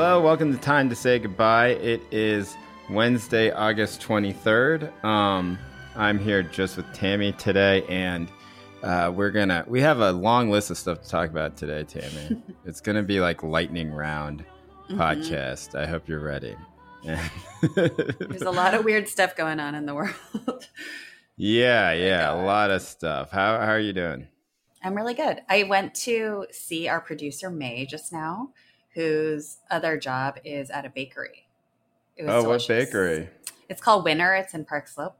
Hello, welcome to Time to Say Goodbye. It is Wednesday, August 23rd. Um, I'm here just with Tammy today, and uh, we're gonna we have a long list of stuff to talk about today, Tammy. it's gonna be like lightning round Mm-hmm. podcast. I hope you're ready. There's a lot of weird stuff going on in the world. yeah, yeah, a lot of stuff. How how are you doing? I'm really good. I went to see our producer May just now, whose other job is at a bakery. It was Oh, delicious. what bakery? It's called Winner. It's in Park Slope.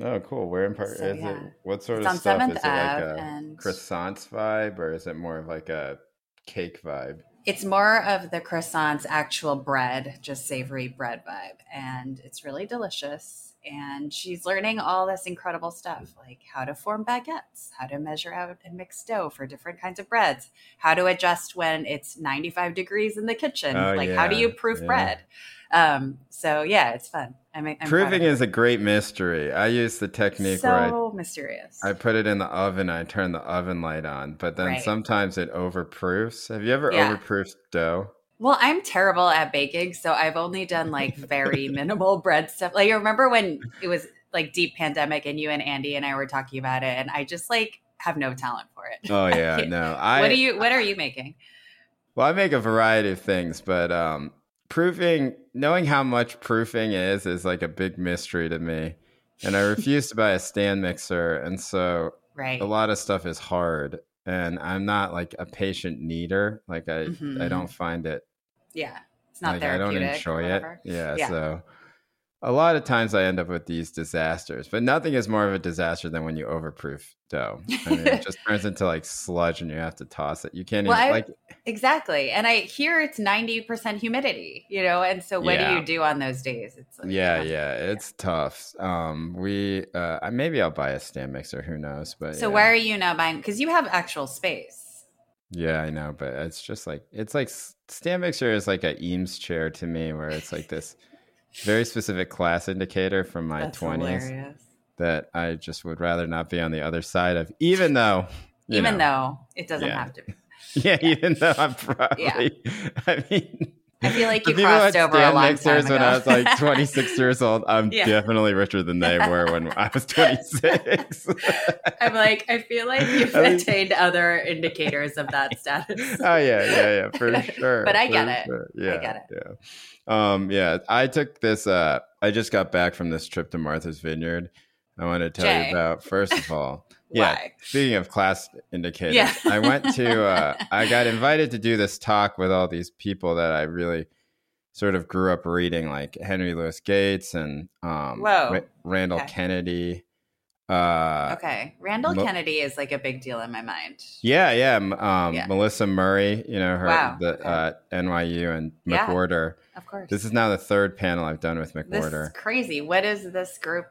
Oh, cool. Where in Park? So, is yeah. it? What sort It's of stuff 7th is it? Like a and- croissants vibe, or is it more of like a cake vibe? It's more of the croissant's actual bread, just savory bread vibe. And it's really delicious. And she's learning all this incredible stuff, like how to form baguettes, how to measure out and mix dough for different kinds of breads, how to adjust when it's 95 degrees in the kitchen. Oh, like, how do you proof yeah. bread? Um, so, yeah, it's fun. I'm, I'm is a great mystery. I use the technique where I so mysterious. I put it in the oven. I turn the oven light on, but then Right. sometimes it overproofs. Have you ever Yeah. overproofed dough? Well, I'm terrible at baking, so I've only done like very minimal bread stuff. Like, I remember when it was like deep pandemic and you and Andy and I were talking about it, and I just like have no talent for it. Oh yeah, no. I what do you? What are you making? well, I make a variety of things, but um, proofing, knowing how much proofing is, is like a big mystery to me. And I refuse to buy a stand mixer, and so Right. a lot of stuff is hard. And I'm not like a patient kneader. Like I, I Mhm. don't find it Yeah, it's not like I don't enjoy it. Yeah, Yeah. so a lot of times I end up with these disasters, but nothing is more of a disaster than when you overproof dough. I mean, it just turns into like sludge, and you have to toss it. You can't Well, even I- like. Exactly. And I hear it's ninety percent humidity. You know, and so what Yeah. do you do on those days? It's like, Yeah, know. yeah, it's tough. Um, we uh, maybe I'll buy a stand mixer. Who knows? But So yeah. where are you now buying? Because you have actual space. Yeah, I know, but it's just like it's like stand mixer is like a Eames chair to me, where it's like this very specific class indicator from my twenties. that I just would rather not be on the other side of, even though, Even know, though it doesn't Yeah. have to be. yeah, even though I'm probably, I mean, I feel like you crossed over a long mixers time when I was like 26 years old. I'm Yeah. definitely richer than they were when I was 26. I'm like, I feel like you've I mean- attained other indicators of that status. oh yeah, yeah, yeah, for sure. But I get it. sure. Yeah, get it. Yeah. Um, yeah, I took this. Uh, I just got back from this trip to Martha's Vineyard. I want to tell Jay. you about first of all. Yeah. Why? Speaking of class indicators, Yeah. I went to. Uh, I got invited to do this talk with all these people that I really sort of grew up reading, like Henry Louis Gates and um. Ra- Randall Okay. Kennedy. Uh, Okay. Randall Mo- Kennedy is like a big deal in my mind. Yeah, yeah. Um, Yeah. Melissa Murray, you know her, Wow, the okay. uh, NYU and Yeah. McWhorter. Of course. This is now the third panel I've done with McWhorter. This crazy. What is this group?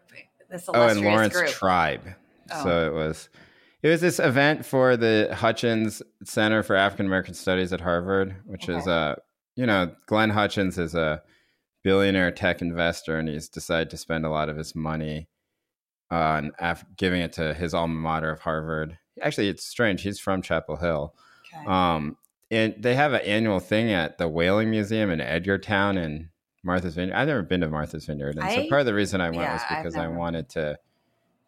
This Oh, illustrious and Laurence group. Tribe. Oh. So it was, it was this event for the Hutchins Center for African American Studies at Harvard, which is Okay. uh, you know, Glenn Hutchins is a billionaire tech investor, and he's decided to spend a lot of his money on Af- giving it to his alma mater of Harvard. Actually, it's strange. He's from Chapel Hill. Okay. Um, and they have an annual thing at the Whaling Museum in Edgartown and Martha's Vineyard. I've never been to Martha's Vineyard, and so part of the reason I went yeah, was because I wanted to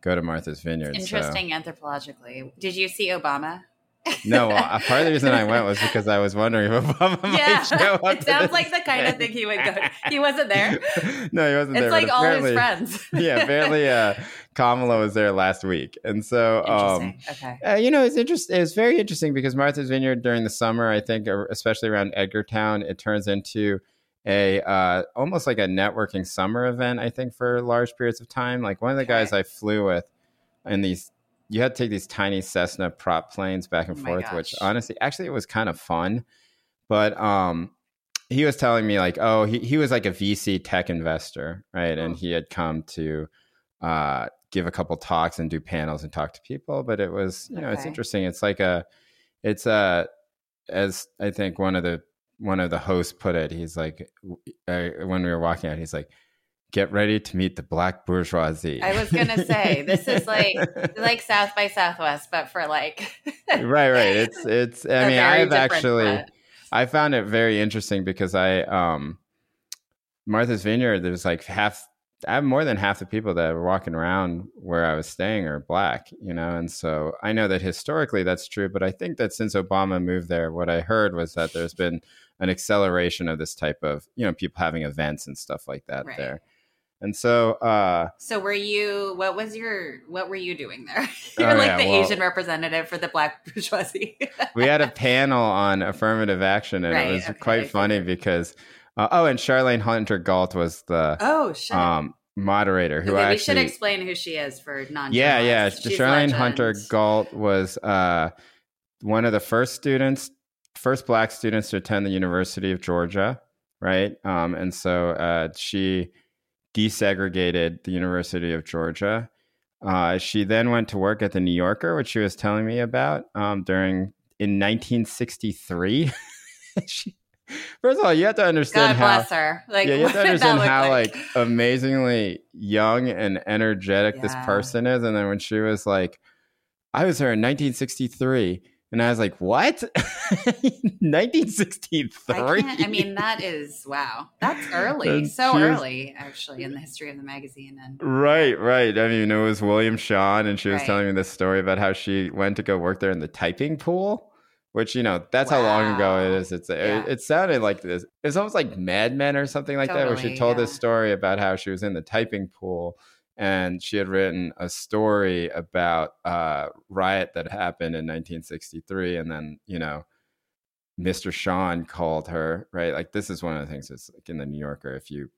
go to Martha's Vineyard. so- Interesting anthropologically. Did you see Obama? No, well, part of the reason I went was because I was wondering if Obama yeah, might show up. it sounds like the kind of thing he would go. He wasn't there. no, he wasn't It's there. It's like all his friends. yeah, apparently uh, Kamala was there last week, and so um, Interesting. okay. Uh, you know, it's interesting. It's very interesting because Martha's Vineyard during the summer, I think, especially around Edgartown, it turns into a uh, almost like a networking summer event. I think for large periods of time. Like one of the guys. I flew with, in these, you had to take these tiny Cessna prop planes back and Oh forth, which honestly, actually, it was kind of fun. But um, he was telling me like, oh, he he was like a VC tech investor, right? And Oh. he had come to uh, give a couple talks and do panels and talk to people. But it was, you know, it's interesting. It's like a, it's a, as I think one of the one of the hosts put it. He's like, uh, when we were walking out, he's like, "Get ready to meet the black bourgeoisie." I was gonna say, this is like- like South by Southwest, but for like right, right. It's it's. I mean, I've actually. set. I found it very interesting because I um Martha's Vineyard, there's like half I have more than half the people that were walking around where I was staying are black, you know, and so I know that historically that's true, but I think that since Obama moved there, what I heard was that there's been an acceleration of this type of, you know, people having events and stuff like that right. there. And so, uh, so were you? What was your? What were you doing there? You're oh, like yeah, the well, Asian representative for the black bourgeoisie. we had a panel on affirmative action, and right, it was okay, quite funny because uh, oh, and Charlayne Hunter Gault was the oh shit. Um, moderator who okay, we actually, should explain who she is for non. Yeah, yeah. She's Charlayne legend. Hunter Gault was uh, one of the first students, first black students to attend the University of Georgia, right? Um, and so uh, she desegregated the University of Georgia. Uh, she then went to work at the New Yorker, which she was telling me about um, during in 1963. she First of all, you have to understand God how. Bless her. Like, yeah, you have to understand how like? like? amazingly young and energetic yeah. this person is. And then when she was like, "I was here in 1963," and I was like, "What? 1963?" I, I, mean, that is wow. That's early. so early, actually, in the history of the magazine. And right, right. I mean, it was William Shawn, and she was right. telling me this story about how she went to go work there in the typing pool which you know that's wow. how long ago it is. It's yeah. it, it, sounded like this. It's almost like Mad Men or something like totally, that, where she told yeah. this story about how she was in the typing pool and she had written a story about a riot that happened in 1963, and then you know. Mr. Shawn called her, right? Like this is one of the things that's like in the New Yorker. If you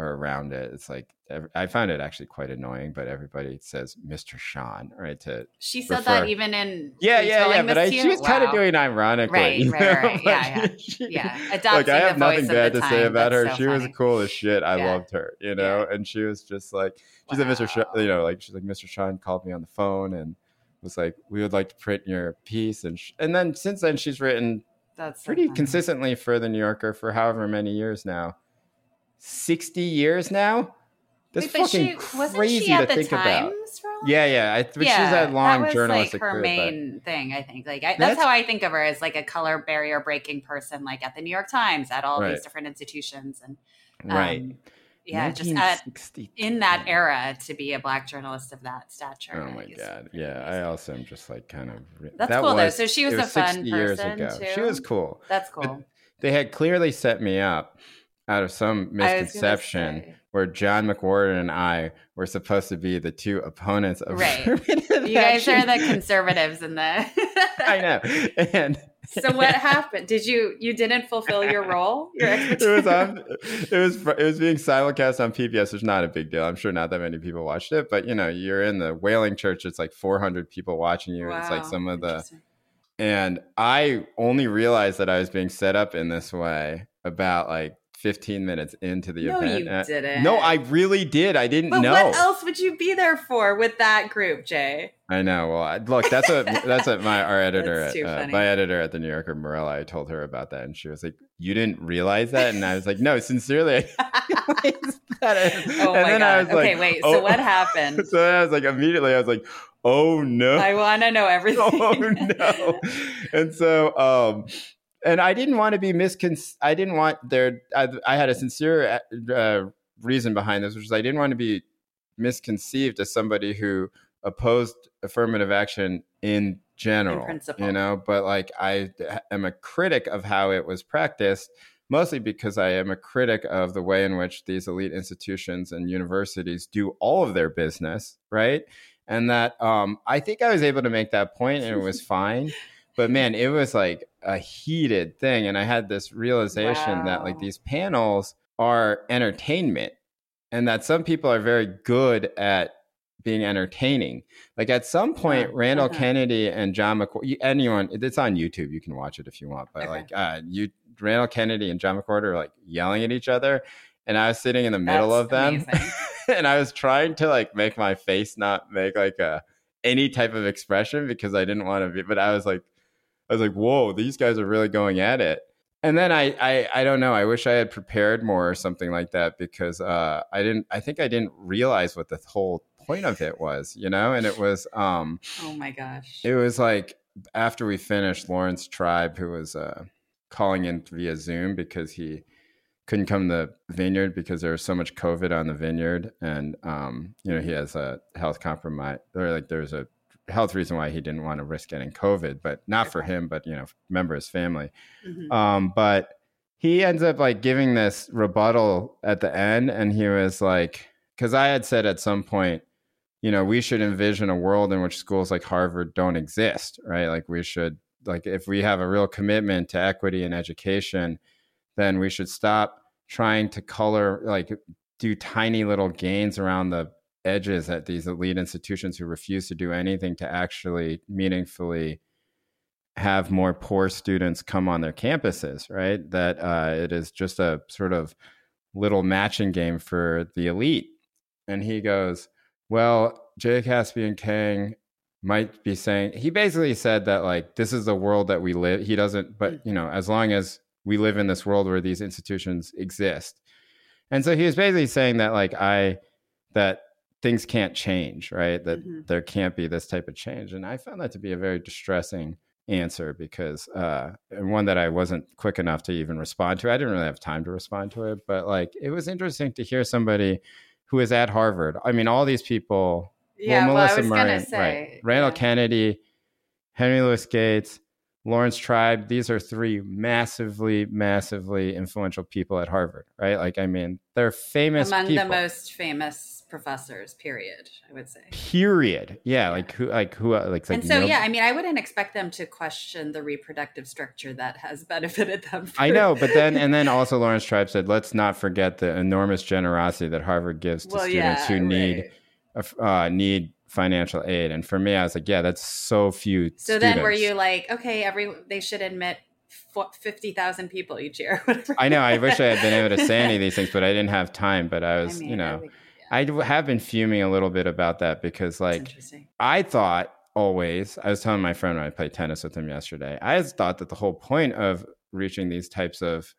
or around it. It's like I find it actually quite annoying, but everybody says Mr. Shawn, right? To she said refer. that even in yeah, yeah, yeah. But I, she was wow. kind of doing ironically, right, right, right. yeah, yeah, yeah. Adopting like I have nothing bad to time, say about her. So she funny. was cool as shit. I yeah. loved her, you know. Yeah. And she was just like she wow. said, Mr. Shawn, you know, like she's like Mr. Shawn called me on the phone and was like, we would like to print your piece, and sh- and then since then she's written. That's pretty consistently for the New Yorker for however many years now. 60 years now. That's Wait, fucking she, crazy to think about. Yeah, yeah. I, but yeah, she's a long that was journalistic like her career, main but... thing. I think like I, that's, that's, how I think of her as like a color barrier breaking person, like at the New York Times, at all right. these different institutions, and um, right. Yeah, just at, in that era to be a black journalist of that stature. Oh my god! Yeah, I also am just like kind of. That's that cool was, though. So she was, was a fun person too. She was cool. That's cool. But they had clearly set me up out of some misconception where John McWhorter and I were supposed to be the two opponents of right. you guys are the conservatives in the I know. And so what happened? Did you you didn't fulfill your role? Your it was on it was it was being simulcast on PBS, which is not a big deal. I'm sure not that many people watched it, but you know, you're in the whaling Church, it's like 400 people watching you. Wow. It's like some of the and I only realized that I was being set up in this way about like 15 minutes into the no, event. you uh, didn't. No, I really did. I didn't but know. What else would you be there for with that group, Jay? I know. Well, I, look, that's what that's what my our editor, at, uh, my editor at the New Yorker, Morella, I told her about that, and she was like, "You didn't realize that?" And I was like, "No, sincerely." I oh and my god! okay, like, wait. Oh. So what happened? So I was like, immediately, I was like, "Oh no!" I want to know everything. oh no! And so, um, and I didn't want to be miscon. I didn't want there. I, I had a sincere uh, reason behind this, which is I didn't want to be misconceived as somebody who opposed affirmative action in general, in you know. But like, I am a critic of how it was practiced, mostly because I am a critic of the way in which these elite institutions and universities do all of their business, right? And that um, I think I was able to make that point, and it was fine but man, it was like a heated thing. And I had this realization wow. that like these panels are entertainment and that some people are very good at being entertaining. Like at some point, uh-huh. Randall. Kennedy and John McWhorter, anyone, it's on YouTube. You can watch it if you want. But okay. like, uh, you, Randall Kennedy and John McWhorter are like yelling at each other, and I was sitting in the middle That's of them, and I was trying to like make my face not make like a any type of expression because I didn't want to be. But I was like, I was like, whoa, these guys are really going at it. And then I, I, I don't know. I wish I had prepared more or something like that because uh, I didn't. I think I didn't realize what the whole point of it was, you know. And it was, um, oh my gosh, it was like after we finished, Laurence Tribe, who was uh, calling in via Zoom because he couldn't come to the vineyard because there was so much COVID on the vineyard, and um, you know he has a health compromise or like there's a health reason why he didn't want to risk getting COVID, but not for him, but you know, member of his family. Mm-hmm. Um, but he ends up like giving this rebuttal at the end, and he was like, because I had said at some point, you know, we should envision a world in which schools like Harvard don't exist, right? Like we should like if we have a real commitment to equity in education, then we should stop trying to color like do tiny little gains around the edges at these elite institutions who refuse to do anything to actually meaningfully have more poor students come on their campuses, right? That uh, it is just a sort of little matching game for the elite. And he goes, Well, Jay Caspian Kang might be saying he basically said that like this is the world that we live he doesn't but you know as long as we live in this world where these institutions exist and so he was basically saying that like i that things can't change right that mm-hmm. there can't be this type of change and i found that to be a very distressing answer because uh and one that i wasn't quick enough to even respond to i didn't really have time to respond to it but like it was interesting to hear somebody who is at harvard i mean all these people yeah, well, Melissa well, Murray, say, right? Randall yeah. Kennedy, Henry Louis Gates, Laurence Tribe. These are three massively, massively influential people at Harvard, right? Like, I mean, they're famous among people. the most famous professors. Period. I would say. Period. Yeah, yeah. like who, like who, uh, like. And like, so, you know, yeah, I mean, I wouldn't expect them to question the reproductive structure that has benefited them. For... I know, but then, and then also Laurence Tribe said, let's not forget the enormous generosity that Harvard gives to well, students yeah, who right. need uh, need financial aid. And for me, I was like, yeah, that's so few. So students. then, were you like, okay, every they should admit fifty thousand people each year? I know. I wish I had been able to say any of these things, but I didn't have time. But I was, I mean, you know, I, have been fuming a little bit about that because, like, I thought always. I was telling my friend when I played tennis with him yesterday. I thought that the whole point of reaching these types of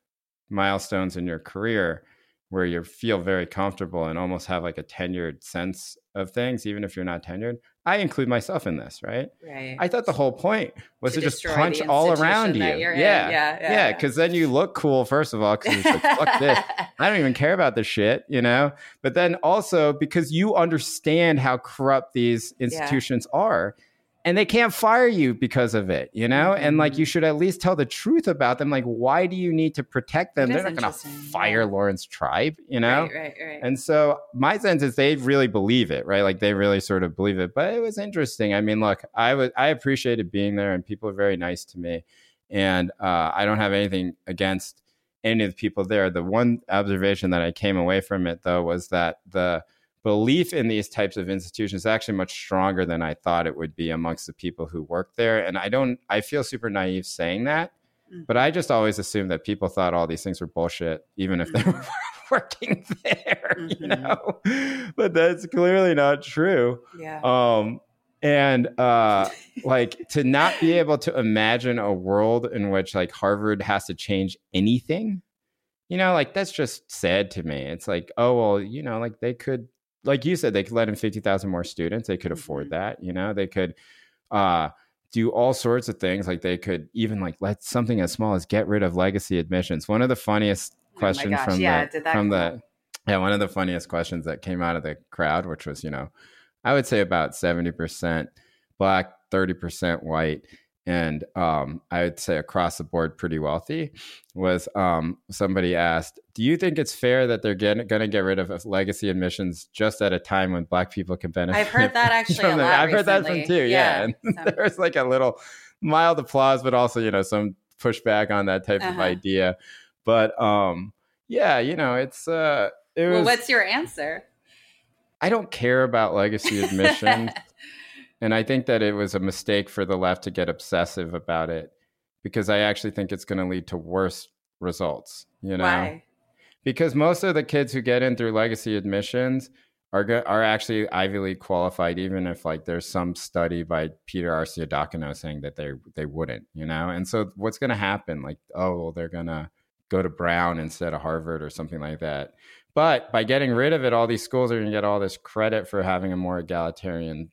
milestones in your career where you feel very comfortable and almost have like a tenured sense of things, even if you're not tenured. I include myself in this, right? Right. I thought the whole point was to, to just punch all around you. Yeah. yeah. Yeah. Because yeah, then you look cool, first of all, because like, fuck this. I don't even care about this shit, you know? But then also because you understand how corrupt these institutions yeah. are and they can't fire you because of it, you know? And like you mm-hmm. should at least tell the truth about them. Like, why do you need to protect them? They're not going to fire Laurence Tribe, you know? Right, right, right. And so my sense is they really believe it, right? Like they really sort of believe it. But it was interesting. I mean, look, I was I appreciated being there, and people are very nice to me, and uh, I don't have anything against any of the people there. The one observation that I came away from it though was that the belief in these types of institutions is actually much stronger than I thought it would be amongst the people who work there. And I don't, I feel super naive saying that, mm-hmm. but I just always assumed that people thought all these things were bullshit, even if they mm-hmm. were working there, mm-hmm. you know? But that's clearly not true. Yeah. Um, and uh, like to not be able to imagine a world in which like Harvard has to change anything you know like that's just sad to me it's like oh well you know like they could like you said, they could let in 50,000 more students. They could afford mm-hmm. that, you know, they could uh, do all sorts of things. Like they could even like let something as small as get rid of legacy admissions. One of the funniest oh questions oh from yeah, the, from the, yeah, one of the funniest questions that came out of the crowd, which was, you know, I would say about 70% black, 30% white and um, I would say across the board pretty wealthy, was um, somebody asked, "Do you think it's fair that they're going to get rid of legacy admissions just at a time when Black people can benefit?" I've heard that actually a lot. I've recently. heard that from too. Yeah, yeah. So. there's like a little mild applause, but also you know some pushback on that type uh-huh. of idea. But um, yeah, you know, it's uh, it was, well. What's your answer? I don't care about legacy admissions. And I think that it was a mistake for the left to get obsessive about it because I actually think it's going to lead to worse results, you know? Why? Because most of the kids who get in through legacy admissions are go- are actually Ivy League qualified, even if like there's some study by Peter Arcidiacono saying that they they wouldn't, you know. And so what's going to happen? Like, oh, well, they're going to go to Brown instead of Harvard or something like that. But by getting rid of it, all these schools are going to get all this credit for having a more egalitarian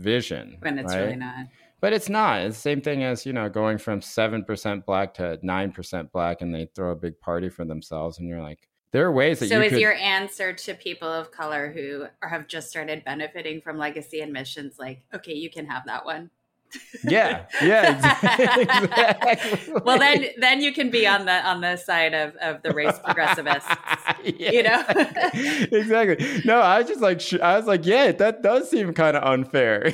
vision when it's right? really not but it's not. It's the same thing as you know going from seven percent black to nine percent black, and they throw a big party for themselves, and you're like, there are ways that so you is could, your answer to people of color who have just started benefiting from legacy admissions like okay you can have that one yeah yeah exactly. well then then you can be on the on the side of of the race progressivists yeah, you know? Exactly. No i was just like i was like yeah that does seem kind of unfair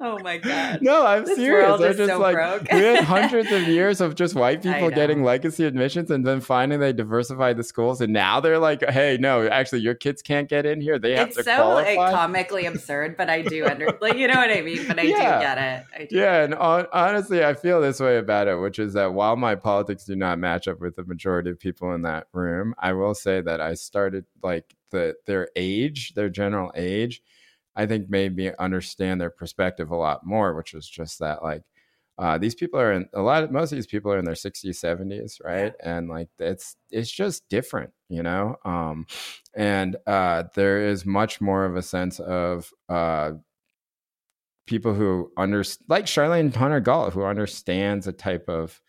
Oh my god! No, I'm this serious. I'm just so like broke. we had hundreds of years of just white people getting legacy admissions, and then finally they diversified the schools, and now they're like, "Hey, no, actually, your kids can't get in here. They have to." it's to so qualify." Like, comically absurd, but I do under like you know what I mean. But I yeah. do get it. Do. Yeah, and on, honestly, I feel this way about it, which is that while my politics do not match up with the majority of people in that room, I will say that I started like the their age, their general age I think made me understand their perspective a lot more, which was just that like uh, these people are in a lot of most of these people are in their 60s 70s right? And like it's it's just different you know? Um and uh there is much more of a sense of uh people who under like charlayne hunter gault who understands a type of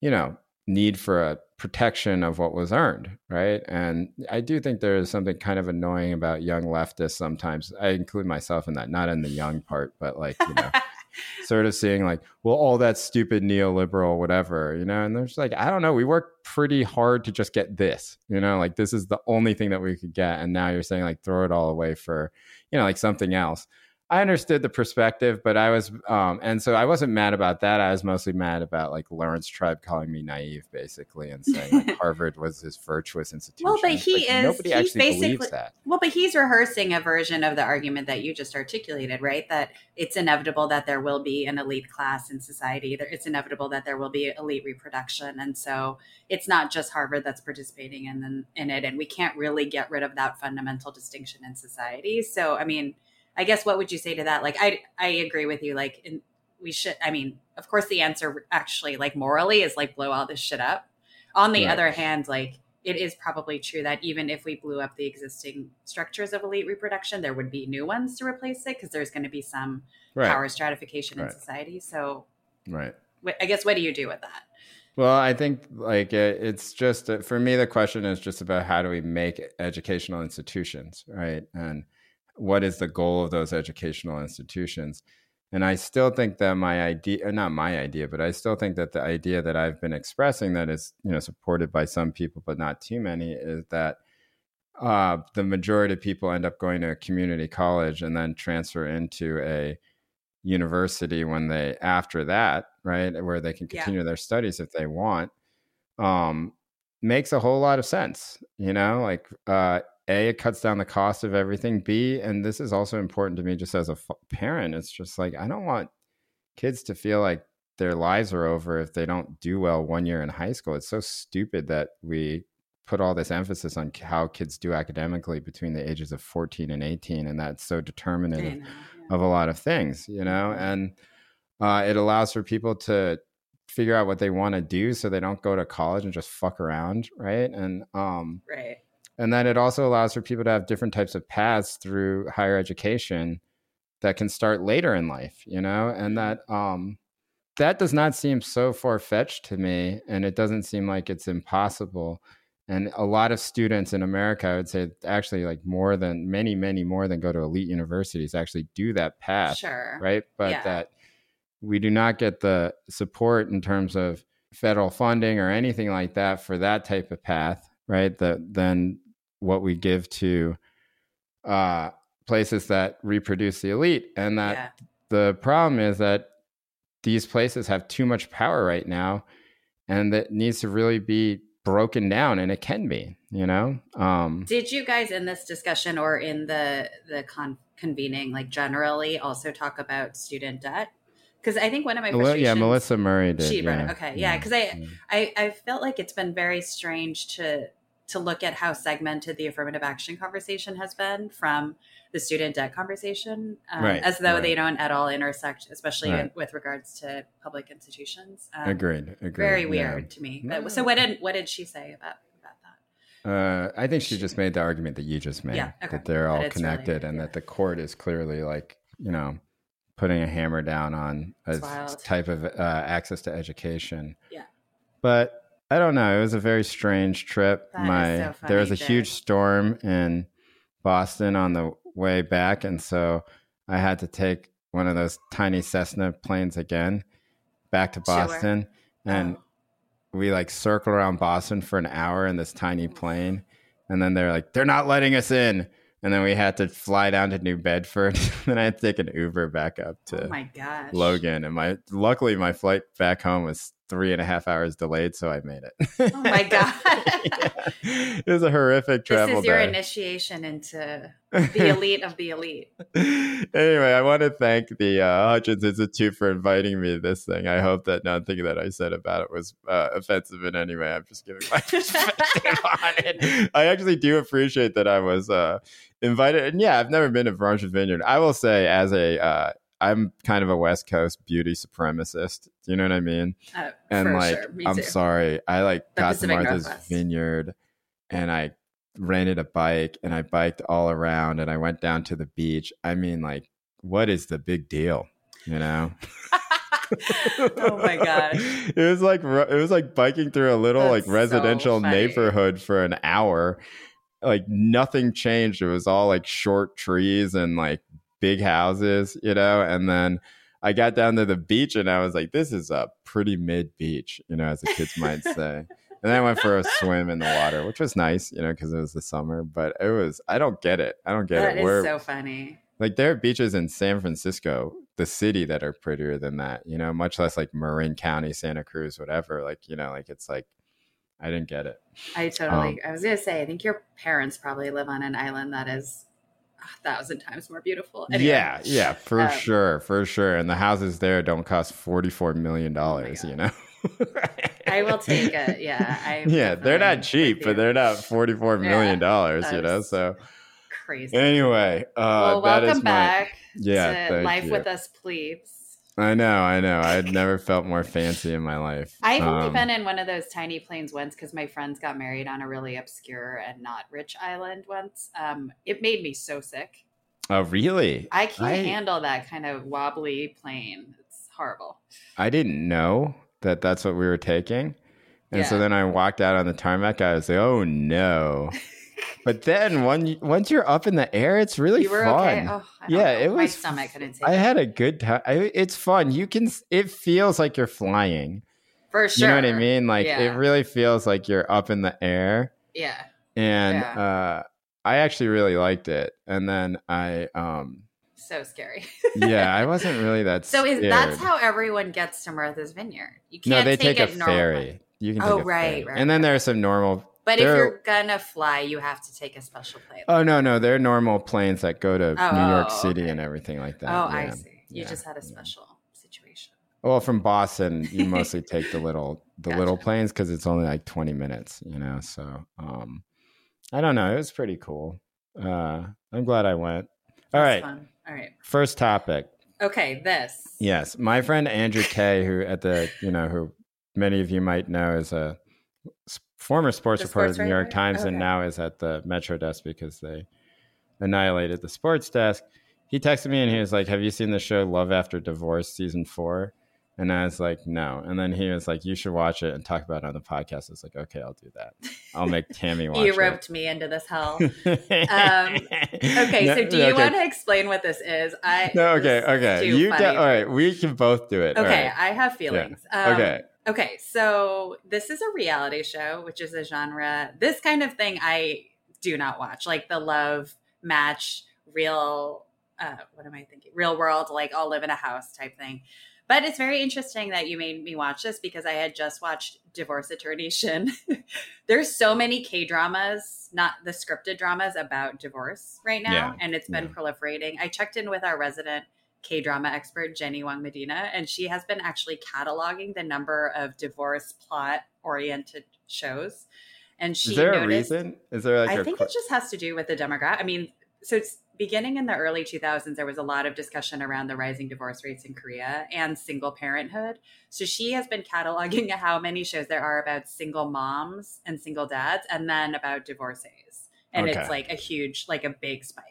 you know need for a protection of what was earned, right? And I do think there is something kind of annoying about young leftists sometimes. I include myself in that, not in the young part, but like, you know, sort of seeing like, well, all that stupid neoliberal, whatever, you know, and there's like, I don't know, we worked pretty hard to just get this, you know, like this is the only thing that we could get. And now you're saying like throw it all away for, you know, like something else. I understood the perspective, but I was, um, and so I wasn't mad about that. I was mostly mad about like Laurence Tribe calling me naive, basically, and saying like Harvard was this virtuous institution. Well, but he like, is nobody actually believes that. Well, but he's rehearsing a version of the argument that you just articulated, right? That it's inevitable that there will be an elite class in society. It's inevitable that there will be elite reproduction, and so it's not just Harvard that's participating in in it, and we can't really get rid of that fundamental distinction in society. So, I mean I guess what would you say to that? Like, I I agree with you. Like, in, we should. I mean, of course, the answer actually, like morally, is like blow all this shit up. On the right. other hand, like it is probably true that even if we blew up the existing structures of elite reproduction, there would be new ones to replace it because there's going to be some right. power stratification right. in society. So, right. I guess what do you do with that? Well, I think like it's just uh, for me the question is just about how do we make educational institutions, right? And what is the goal of those educational institutions and i still think that my idea not my idea but i still think that the idea that i've been expressing that is you know supported by some people but not too many is that uh, the majority of people end up going to a community college and then transfer into a university when they after that right where they can continue yeah. their studies if they want um, makes a whole lot of sense you know like uh, a it cuts down the cost of everything. B and this is also important to me just as a f- parent it's just like i don't want kids to feel like their lives are over if they don't do well one year in high school. It's so stupid that we put all this emphasis on how kids do academically between the ages of 14 and 18 and that's so determinative yeah. of a lot of things you know? And uh, it allows for people to figure out what they want to do so they don't go to college and just fuck around right? And um right and then it also allows for people to have different types of paths through higher education that can start later in life you know? And mm-hmm. that um that does not seem so far-fetched to me and it doesn't seem like it's impossible. And a lot of students in america i would say actually like more than many many more than go to elite universities actually do that path sure. right? But yeah. that we do not get the support in terms of federal funding or anything like that for that type of path right? That then what we give to uh, places that reproduce the elite. And that yeah. the problem is that these places have too much power right now and that needs to really be broken down and it can be you know um did you guys in this discussion or in the the con- convening like generally also talk about student debt because I think one of my frustrations, yeah, Melissa Murray did. She yeah. It. okay, yeah, because I, yeah. I I felt like it's been very strange to to look at how segmented the affirmative action conversation has been from the student debt conversation, um, right, as though right. they don't at all intersect, especially right. with regards to public institutions. Um, agreed, agreed. Very weird yeah. to me. But, so what did what did she say about about that? Uh, I think she just made the argument that you just made yeah, okay. that they're all connected and that the court is clearly like you know, putting a hammer down on a type of uh, access to education. Yeah. But I don't know. It was a very strange trip. That My so there was a funny, huge storm in Boston on the way back, and so I had to take one of those tiny Cessna planes again back to Boston, Sure. And Oh. we like circle around Boston for an hour in this tiny plane, and then they're like, they're not letting us in. And then we had to fly down to New Bedford. then I had to take an Uber back up to oh my gosh. Logan. And my luckily my flight back home was three and a half hours delayed, so I made it. Oh my God. Yeah. It was a horrific travel. This is your day. initiation into the elite of the elite. anyway, I want to thank the uh, Hutchins Institute for inviting me to this thing. I hope that nothing that I said about it was uh, offensive in any way. I'm just giving my perspective on it. I actually do appreciate that I was uh, invited. And yeah, I've never been to Vermont Vineyard. I will say, as a, uh, I'm kind of a West Coast beauty supremacist. Do you know what I mean? Uh, and like sure. Me i'm too. sorry i like The got Pacific to martha's Northwest. vineyard and i rented a bike and i biked all around and i went down to the beach i mean like what is the big deal you know oh my gosh. it was like it was like biking through a little That's like residential funny. neighborhood for an hour like nothing changed it was all like short trees and like big houses you know and then i got down to the beach and i was like this is a pretty mid beach you know as the kids might say and then i went for a swim in the water which was nice you know because it was the summer but it was i don't get it i don't get That it is We're- so funny. like there are beaches in San Francisco, the city, that are prettier than that. You know, much less like Marin County, Santa Cruz, whatever. Like you know, like it's like I didn't get it. I totally. Um, I was gonna say. I think your parents probably live on an island that is a thousand times more beautiful. Anyway. Yeah, yeah, for Um, sure, for sure. And the houses there don't cost forty four million dollars. Oh you know. I will take it. Yeah, I. yeah, they're not cheap, but they're not forty four million dollars. you know, so crazy. anyway, uh, well, that is welcome my back yeah. to Life you. with Us Plebes. I know, I know. I'd never felt more fancy in my life. I've only Um, been in one of those tiny planes once because my friends got married on a really obscure and not rich island once. Um, it made me so sick. Oh, really? I can't I- handle that kind of wobbly plane. It's horrible. I didn't know that that's what we were taking. And so then I walked out on the tarmac. I was like, oh no. but then when, once you're up in the air, it's really you were fun. okay. Oh, Yeah, know. it My was- stomach couldn't take I had a good time. I, it's fun. You can, it feels like you're flying. For sure. You know what I mean? Like it really feels like you're up in the air. Yeah. And Yeah. uh, I actually really liked it. And then I, um, So scary. yeah, I wasn't really that so is that's how everyone gets to Martha's Vineyard. You can't they take, take, a normal. ferry. You can Oh, right, right, and then right. there's some normal But if you're gonna fly, you have to take a special plane. Oh no, no, they're normal planes that go to Oh, New York oh, City okay. and everything like that. oh, I see. You Yeah, just had a yeah. special situation. Well, from Boston, you mostly take the little the little planes because it's only like twenty minutes, you know. So, um, I don't know. It was pretty cool. Uh, I'm glad I went. All right, fun. All right. first topic. Okay, this. Yes, my friend Andrew Kay, who at the you know who many of you might know is a former sports The reporter sports at the New York? Times, and now is at the Metro desk because they annihilated the sports desk. He texted me and he was like, "Have you seen the show Love After Divorce season 4? And I was like, "No." And then he was like, "You should watch it and talk about it on the podcast." I was like, "Okay, I'll do that. I'll make Tammy watch You it." roped me into this hell. um, Okay, so do you want to explain what this is? I No, okay, okay. You funny. all right. We can both do it. Okay, right. I have feelings. Um, okay. Okay, so this is a reality show, which is a genre. This kind of thing I do not watch, like the love match, real. Uh, what am I thinking? Real world, like all live in a house type thing. But it's very interesting that you made me watch this because I had just watched Divorce Attorney Shin. There's so many K dramas, not the scripted dramas about divorce right now, Yeah, and it's been yeah. proliferating. I checked in with our resident K drama expert Jenny Wang Medina, and she has been actually cataloging the number of divorce plot oriented shows. And she Is there a reason? Is there like I think qu- it just has to do with the demographic. I mean, so it's beginning in the early 2000s, there was a lot of discussion around the rising divorce rates in Korea and single parenthood. So she has been cataloging how many shows there are about single moms and single dads, and then about divorcees. And Okay. it's like a huge, like a big spike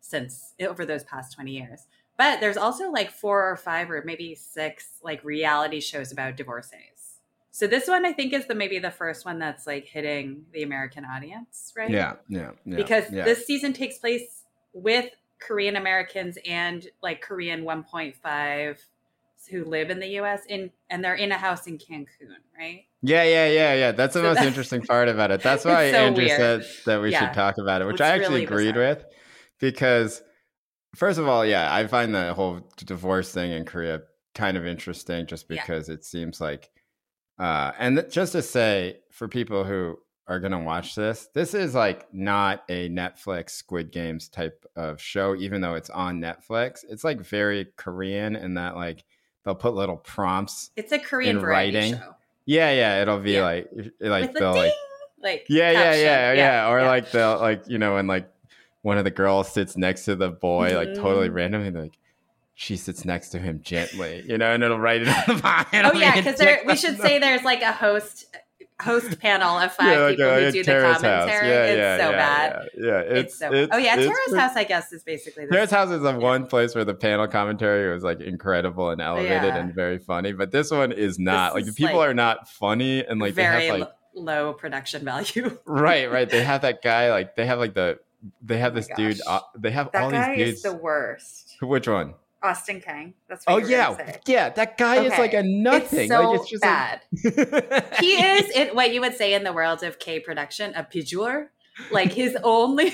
since over those past 20 years. But there's also like four or five or maybe six like reality shows about divorcees. So this one I think is the maybe the first one that's like hitting the American audience, right? Yeah, yeah, yeah. because yeah. this season takes place with Korean Americans and like Korean 1.5 who live in the US in and they're in a house in Cancun, right? Yeah, yeah, yeah, yeah. That's the So most interesting part about it. That's why so Andrew weird. said that we Yeah. should talk about it, which It's I actually really agreed bizarre. with because, first of all, yeah, I find the whole divorce thing in Korea kind of interesting just Yeah. because it seems like, uh, and th- just to say for people who are going to watch this, this is like not a Netflix Squid Games type of show, even though it's on Netflix. It's like very Korean in that, like, they'll put little prompts It's a Korean In writing. show. yeah, yeah. It'll be Yeah. like like With the they'll like like yeah, yeah, caption. yeah, yeah, Or like they'll like you know and like one of the girls sits next to the boy like totally Mhm. randomly like she sits next to him gently, you know, and it'll write it on the bottom. Oh yeah, because we should say there's like a host host panel of five yeah, like, people who do the Tara's house. commentary. Yeah, it's yeah, so bad. Yeah. It's, it's, so it's- Oh yeah, Tara's house I guess is basically the Tara's house is the one place where the panel commentary was like incredible and elevated Yeah. and very funny, but this one is not. like the people like, are not funny and like very they have like lo- low production value. right, right. They have that guy like they have like the they have Oh this dude. Uh, they have all That guy these is dudes. the worst. Which one? Austin Kang. That's what Oh yeah, yeah. That guy is like a nothing. It's so like it's just bad. Like... he is in what you would say in the world of K production a pijur. Like his only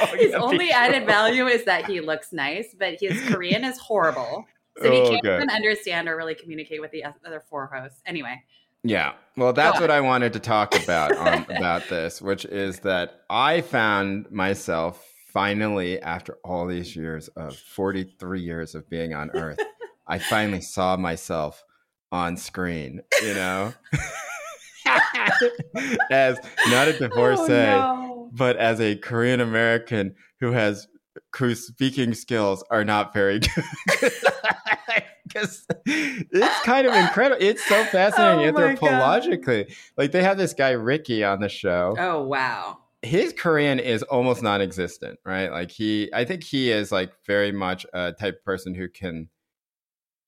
Oh, his yeah, only added value is that he looks nice, but his Korean is horrible. So he Oh, can't okay. even understand or really communicate with the other four hosts. Anyway, Yeah. Well, that's what I wanted to talk about on, about this, which is that I found myself finally, after all these years of 43 years of being on Earth, I finally saw myself on screen, you know? as not a divorcee, Oh, no. but as a Korean American who has whose speaking skills are not very good. Because it's kind of incredible. It's so fascinating Oh my God. anthropologically. Like they have this guy Ricky on the show. Oh wow. His Korean is almost non-existent, right? Like he, I think he is like very much a type of person who can,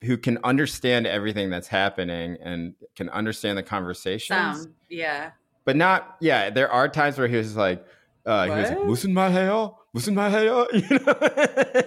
who can understand everything that's happening and can understand the conversations Some, yeah. but not yeah there are times where he was like uh he was like? 무슨 was in my hair? You know,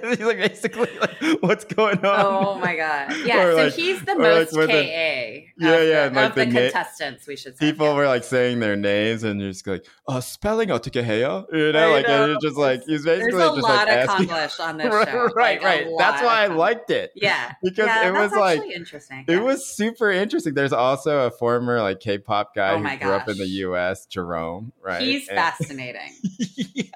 he's like basically like, what's going on? Oh my god! Yeah, or so like, he's the most like KA. The, yeah, yeah, the, like of the, the contestants, we should say. People yeah. were like saying their names, and you're just like, oh, spelling out to you know, I like know. and you're just like he's basically There's a just lot like of asking. on this show, right, right. right. That's why I liked it. Yeah, because yeah, it was like interesting. It was super interesting. There's also a former like K-pop guy oh who gosh. grew up in the U.S., Jerome. Right, he's and- fascinating. yeah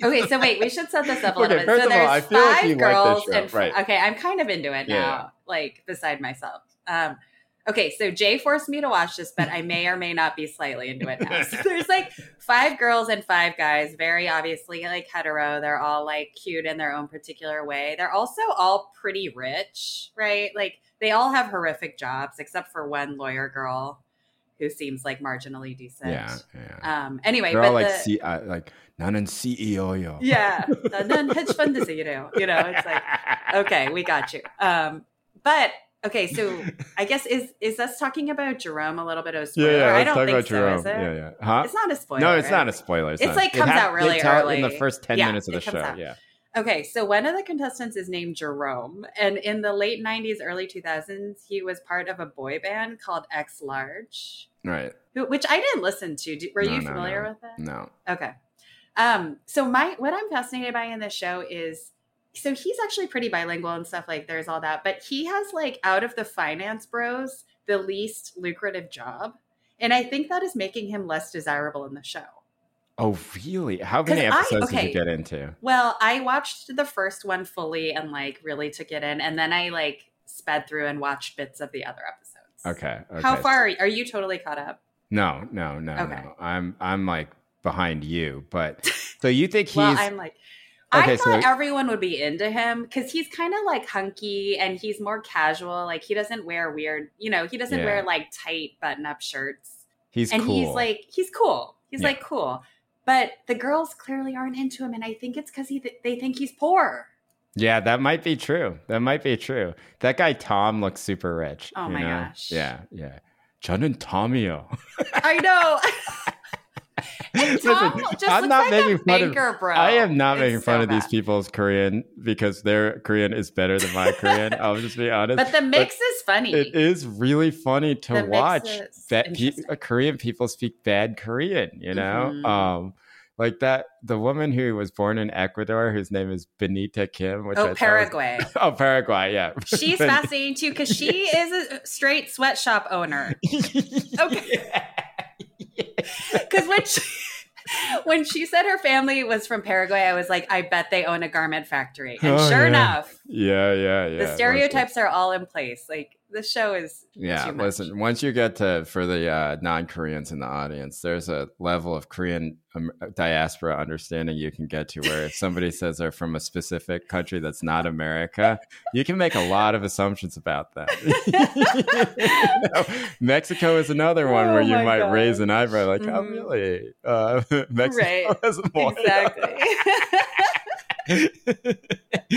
Okay, so wait, we should set this up a little Okay, bit. first so of all, there's I feel like five you like this girls show, and right. okay, I'm kind of into it now, Yeah. like beside myself. Um, okay, so Jay forced me to watch this, but I may or may not be slightly into it now. So there's like five girls and five guys, very obviously like hetero. They're all like cute in their own particular way. They're also all pretty rich, right? Like they all have horrific jobs, except for one lawyer girl who seems like marginally decent. yeah, yeah. Um. Anyway, They're but all like the, C- uh, like 나는 CEO요. yeah, and then hedge fund is you know, you know, it's like okay, we got you. Um, but okay, so I guess is is us talking about Jerome a little bit of a spoiler? yeah, yeah. I Let's don't talk think about so, Jerome. is it? Yeah, yeah. Huh? It's not a spoiler. no, it's right? not a spoiler. It's, It's not. like It comes hap- out really it's out in the early. first ten Yeah, minutes of the it comes show. out. Yeah. Okay, so one of the contestants is named Jerome, and in the late '90s, early 2000s, he was part of a boy band called X Large, Right. who- which I didn't listen to. Do- Were No, you no, familiar no. with it? No. Okay. Um, so my what I'm fascinated by in this show is so he's actually pretty bilingual and stuff like there's all that, but he has like out of the finance bros the least lucrative job. And I think that is making him less desirable in the show. Oh, really? How many 'Cause I- episodes did you get into? Well, I watched the first one fully and like really took it in, and then I like sped through and watched bits of the other episodes. Okay. okay. How far are, you, are you totally caught up? No, no, no, Okay. no. I'm I'm like behind you. But so you think he's? well, I'm like. Okay, I thought so... everyone would be into him because he's kind of like hunky and he's more casual. Like he doesn't wear weird, you know, he doesn't yeah. wear like tight button-up shirts. He's and cool. he's like he's cool. He's yeah. like cool, but the girls clearly aren't into him, and I think it's because he th- they think he's poor. Yeah, that might be true. That might be true. That guy Tom looks super rich. Oh my know? gosh. Yeah, yeah. John and Tomio. I know. Listen, I'm not like making fun of- banker, bro. I am not It's making fun so of these people's Korean because their Korean is better than my Korean. I'll just be honest. But the mix is funny. it is really funny to The watch that pe- uh, Korean people speak bad Korean, you know? Mhm. Um like that the woman who was born in Ecuador whose name is Benita Kim, which I oh, was- Paraguay. oh, Paraguay, yeah. She's fascinating too because she is a straight sweatshop owner. Okay. Because when she, when she said her family was from Paraguay, I was like, I bet they own a garment factory. And Oh, sure yeah. enough, Yeah, yeah, yeah. the stereotypes are all in place. Like the show is Yeah, listen. Once you get to for the uh, non-Koreans in the audience, there's a level of Korean um, diaspora understanding you can get to where if somebody says they're from a specific country that's not America, you can make a lot of assumptions about that You know, Mexico is another one Oh where you might God. raise an eyebrow, like, "Oh, Mhm. really? Uh, Mexico Right. has more." exactly.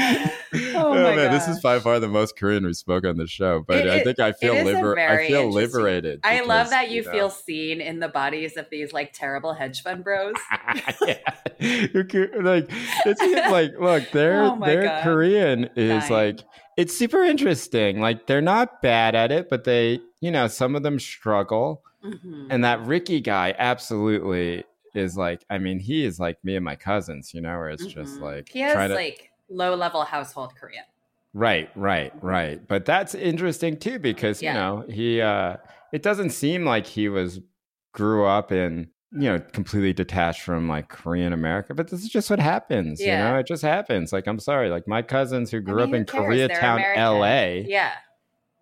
oh, my man, this is by far the most Korean we spoke on the show, but It I think I feel liber- I feel liberated. I love that you know, feel seen in the bodies of these like terrible hedge fund bros. yeah. Like it's like look, their Oh their God. Korean is Dying. like it's super interesting. Like they're not bad at it, but they you know some of them struggle. Mhm. And that Ricky guy absolutely is like. I mean, he is like me and my cousins. You know, where it's just Mhm. like he has to like low level household Korean. Right, right, right. But that's interesting too because Yeah. you know he. uh It doesn't seem like he was grew up in you know completely detached from like Korean America, but this is just what happens. You know, it just happens. Like I'm sorry, like my cousins who grew I up mean, in cares? Koreatown, L.A. Yeah,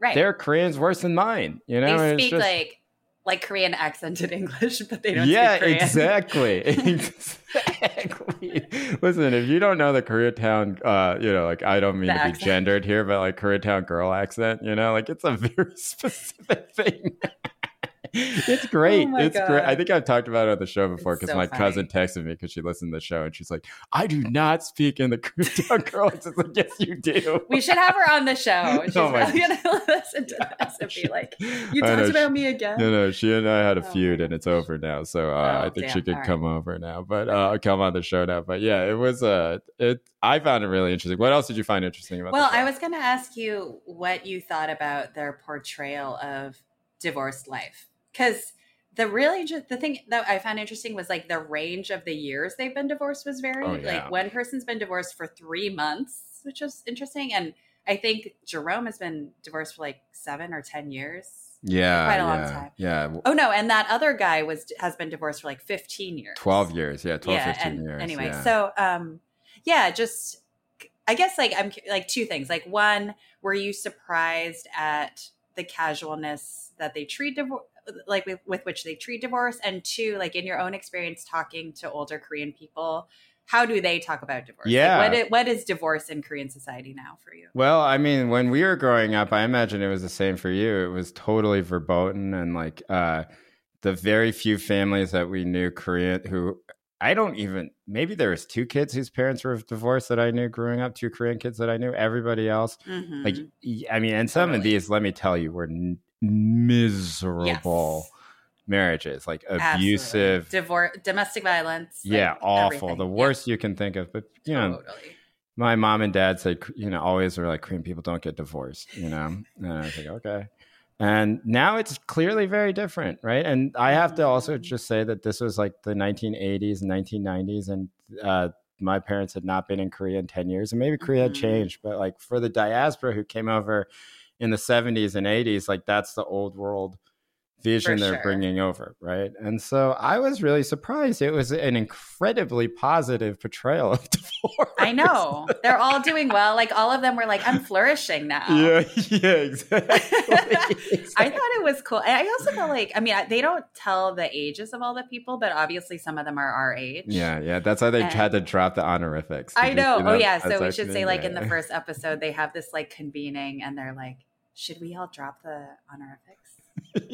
right. Their Korean's worse than mine. You know, they speak just- like like Korean accented English, but they don't yeah, speak Korean. exactly. exactly. Listen, if you don't know the Koreatown, uh, you know, like I don't mean The to be gendered here, but like Koreatown girl accent, you know, like it's a very specific thing. It's great. Oh it's great. I think I've talked about it on the show before because so my funny. cousin texted me because she listened to the show and she's like, "I do not speak in the Koreatown girl." accent." It's like, yes, you do. We should have her on the show. She's Oh my probably gonna listen to this and be like, "You talked about me again." No, no, she and I had a Oh, feud, and it's over now. So uh, Oh, I think damn. she could right. come over now, but uh, come on the show now. But yeah, it was uh, it. I found it really interesting. What else did you find interesting about? Well? I was going to ask you what you thought about their portrayal of divorced life, because the really ju- the thing that I found interesting was like the range of the years they've been divorced was very Oh, yeah. like one person's been divorced for three months, which was interesting, and I think Jerome has been divorced for like seven or ten years. yeah, quite a long time. Yeah, Oh no, and that other guy was has been divorced for like fifteen years. twelve years. Yeah, 12, yeah, 15 and years. Anyway, yeah. so um, yeah, just I guess like I'm like two things. Like one, were you surprised at the casualness that they treat divorce, like with, with which they treat divorce, and two, like in your own experience talking to older Korean people, how do they talk about divorce? Yeah. what i- what is divorce in Korean society now for you? Well, I mean, when we were growing up, I imagine it was the same for you. It was totally verboten, and like uh, the very few families that we knew Korean who I don't even maybe there was two kids whose parents were divorced that I knew growing up, two Korean kids that I knew. Everybody else, Mhm. like I mean, and some of these, let me tell you, were miserable Yes. marriages, like Absolutely. abusive. divorce, domestic violence. like, yeah, awful. everything. The Yeah, worst you can think of. But you know, totally. my mom and dad said, you know, always were like, Korean people don't get divorced, you know? And I was like, okay. And now it's clearly very different, right? And I have to also Mhm. just say that this was like the 1980s and 1990s, and uh, my parents had not been in Korea in 10 years, and maybe Korea had Mhm. changed, but like for the diaspora who came over in the 70s and 80s, like that's the old world vision For they're sure. bringing over, right? And so I was really surprised. It was an incredibly positive portrayal of divorce. I know. They're all doing well. Like all of them were like, I'm flourishing now. Yeah, yeah, exactly. I thought it was cool. I also felt like, I mean, they don't tell the ages of all the people, but obviously some of them are our age. yeah, yeah. That's why they And- had to drop the honorifics. I Did you oh, know. Oh, that? yeah. So we should say, like, in the first episode, they have this like convening and they're like, should we all drop the honorifics?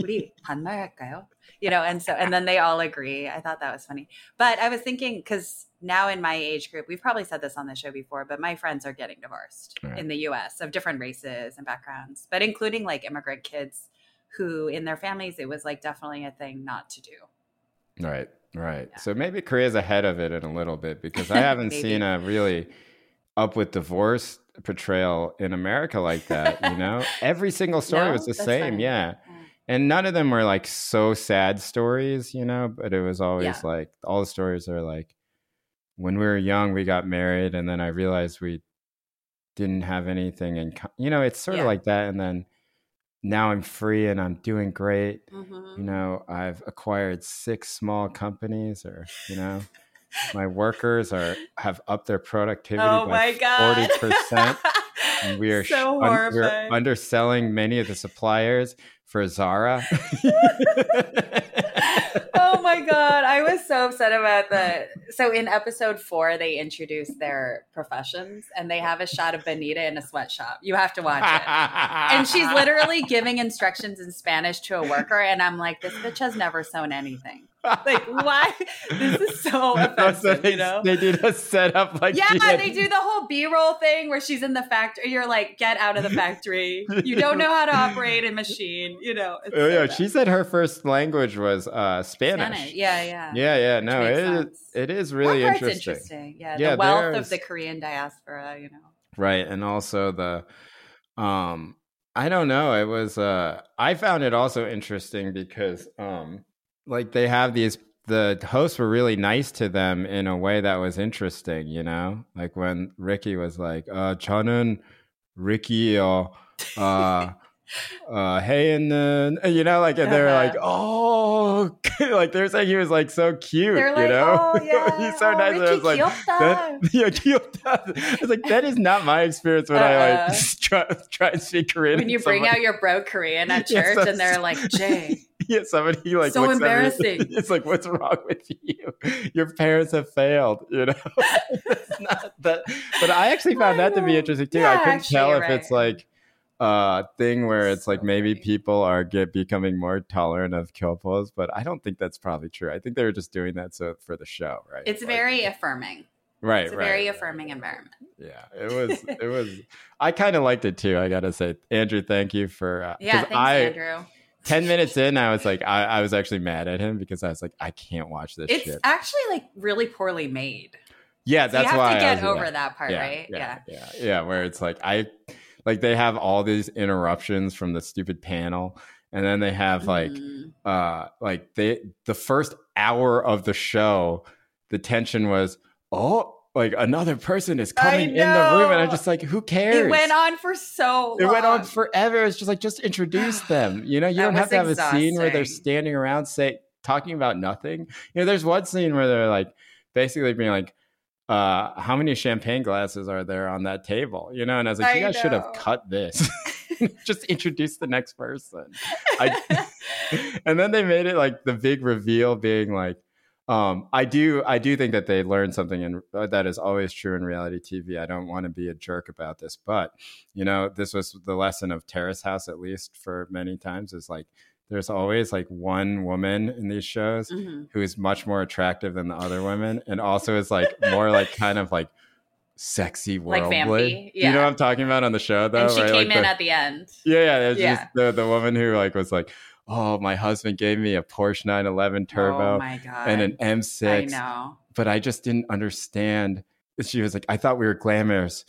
우리 반말할까요? You know, and so and then they all agree. I thought that was funny. But I was thinking because now in my age group, we've probably said this on the show before, but my friends are getting divorced Right. in the US of different races and backgrounds, but including like immigrant kids who in their families it was like definitely a thing not to do. Right, right. Yeah. So maybe Korea's ahead of it in a little bit because I haven't Maybe. seen a really up with divorce portrayal in America like that. You know, every single story No? was the same. funny. Yeah. And none of them were like so sad stories, you know, but it was always Yeah. like all the stories are like when we were young, we got married, and then I realized we didn't have anything in, co- you know, it's sort Yeah. of like that. And then now I'm free and I'm doing great Mhm. you know i've acquired six small companies or you know my workers are have upped their productivity Oh by 40% and we are so un- we're underselling many of the suppliers for zara. Oh my god. I was so upset about that. so in episode four they introduce their professions and they have a shot of benita in a sweatshop. You have to watch it. And she's literally giving instructions in spanish to a worker and i'm like this bitch has never sewn anything like why this is so offensive they, you know they did a setup like yeah, they do the whole B-roll thing where she's in the factory. You're like, get out of the factory. You don't know how to operate a machine. You know. oh so yeah bad. she said her first language was uh spanish, Spanish. Yeah, yeah. yeah yeah no it is, it is really interesting interesting. Yeah, Yeah, the wealth of the Korean diaspora. You know. right and also the um i don't know it was uh i found it also interesting because um like they have these the hosts were really nice to them in a way that was interesting, you know? Like when Ricky was like, uh Chanun, Ricky or uh uh hey and then you know like and they were uh-huh. like oh like they're saying he was like so cute like, you know? Oh, yeah. he's so oh, nice and i was like that, yeah, i was like that is not my experience when uh, i like uh-uh. try, try and speak korean when you bring out your bro korean at church and they're like jay yeah, somebody like So looks at me, embarrassing. It's like, what's wrong with you? Your parents have failed. You know, it's not that. But I actually found I that to be interesting too. Yeah, I couldn't actually, tell if it's like a thing where it's like maybe people are get becoming more tolerant of gyopos, but I don't think that's probably true. I think they were just doing that so for the show, right? it's Like- very affirming. right, It's a right, very right. affirming environment. Yeah, it was. It was. I kind of liked it too. I gotta say, Andrew, thank you for. Uh, Yeah, thanks, I, Andrew. Ten minutes in, I was like, I, I was actually mad at him because I was like, I can't watch this It's shit. actually like really poorly made. Yeah, So that's why. you have why to get over yeah, that part, yeah, right? Yeah, yeah, yeah. Where it's like I, like they have all these interruptions from the stupid panel, and then they have like, Mhm. uh, like they the first hour of the show, the tension was, oh, like another person is coming in the room, and I'm just like, who cares? it went on for so long. It went on forever. It's just like just introduce them. You know, you That don't have to have a scene where they're standing around say talking about nothing. You know, there's one scene where they're like basically being like, uh, how many champagne glasses are there on that table? You know, and I was like, you I guys should have cut this. just introduce the next person. I, and then they made it like the big reveal being like um, I do I do think that they learned something and that is always true in reality TV. I don't want to be a jerk about this, but you know, this was the lesson of Terrace House at least for many times is like there's always like one woman in these shows Mhm. who is much more attractive than the other women and also is like more like kind of like sexy Like worldly. vampy, You know what I'm talking about on the show though, and she right? came Like in the- at the end. yeah, yeah. There's Yeah. just the, the woman who like was like, Oh, my husband gave me a Porsche 911 turbo Oh and an I M6, know. but I just didn't understand. She was like, I thought we were glamorous,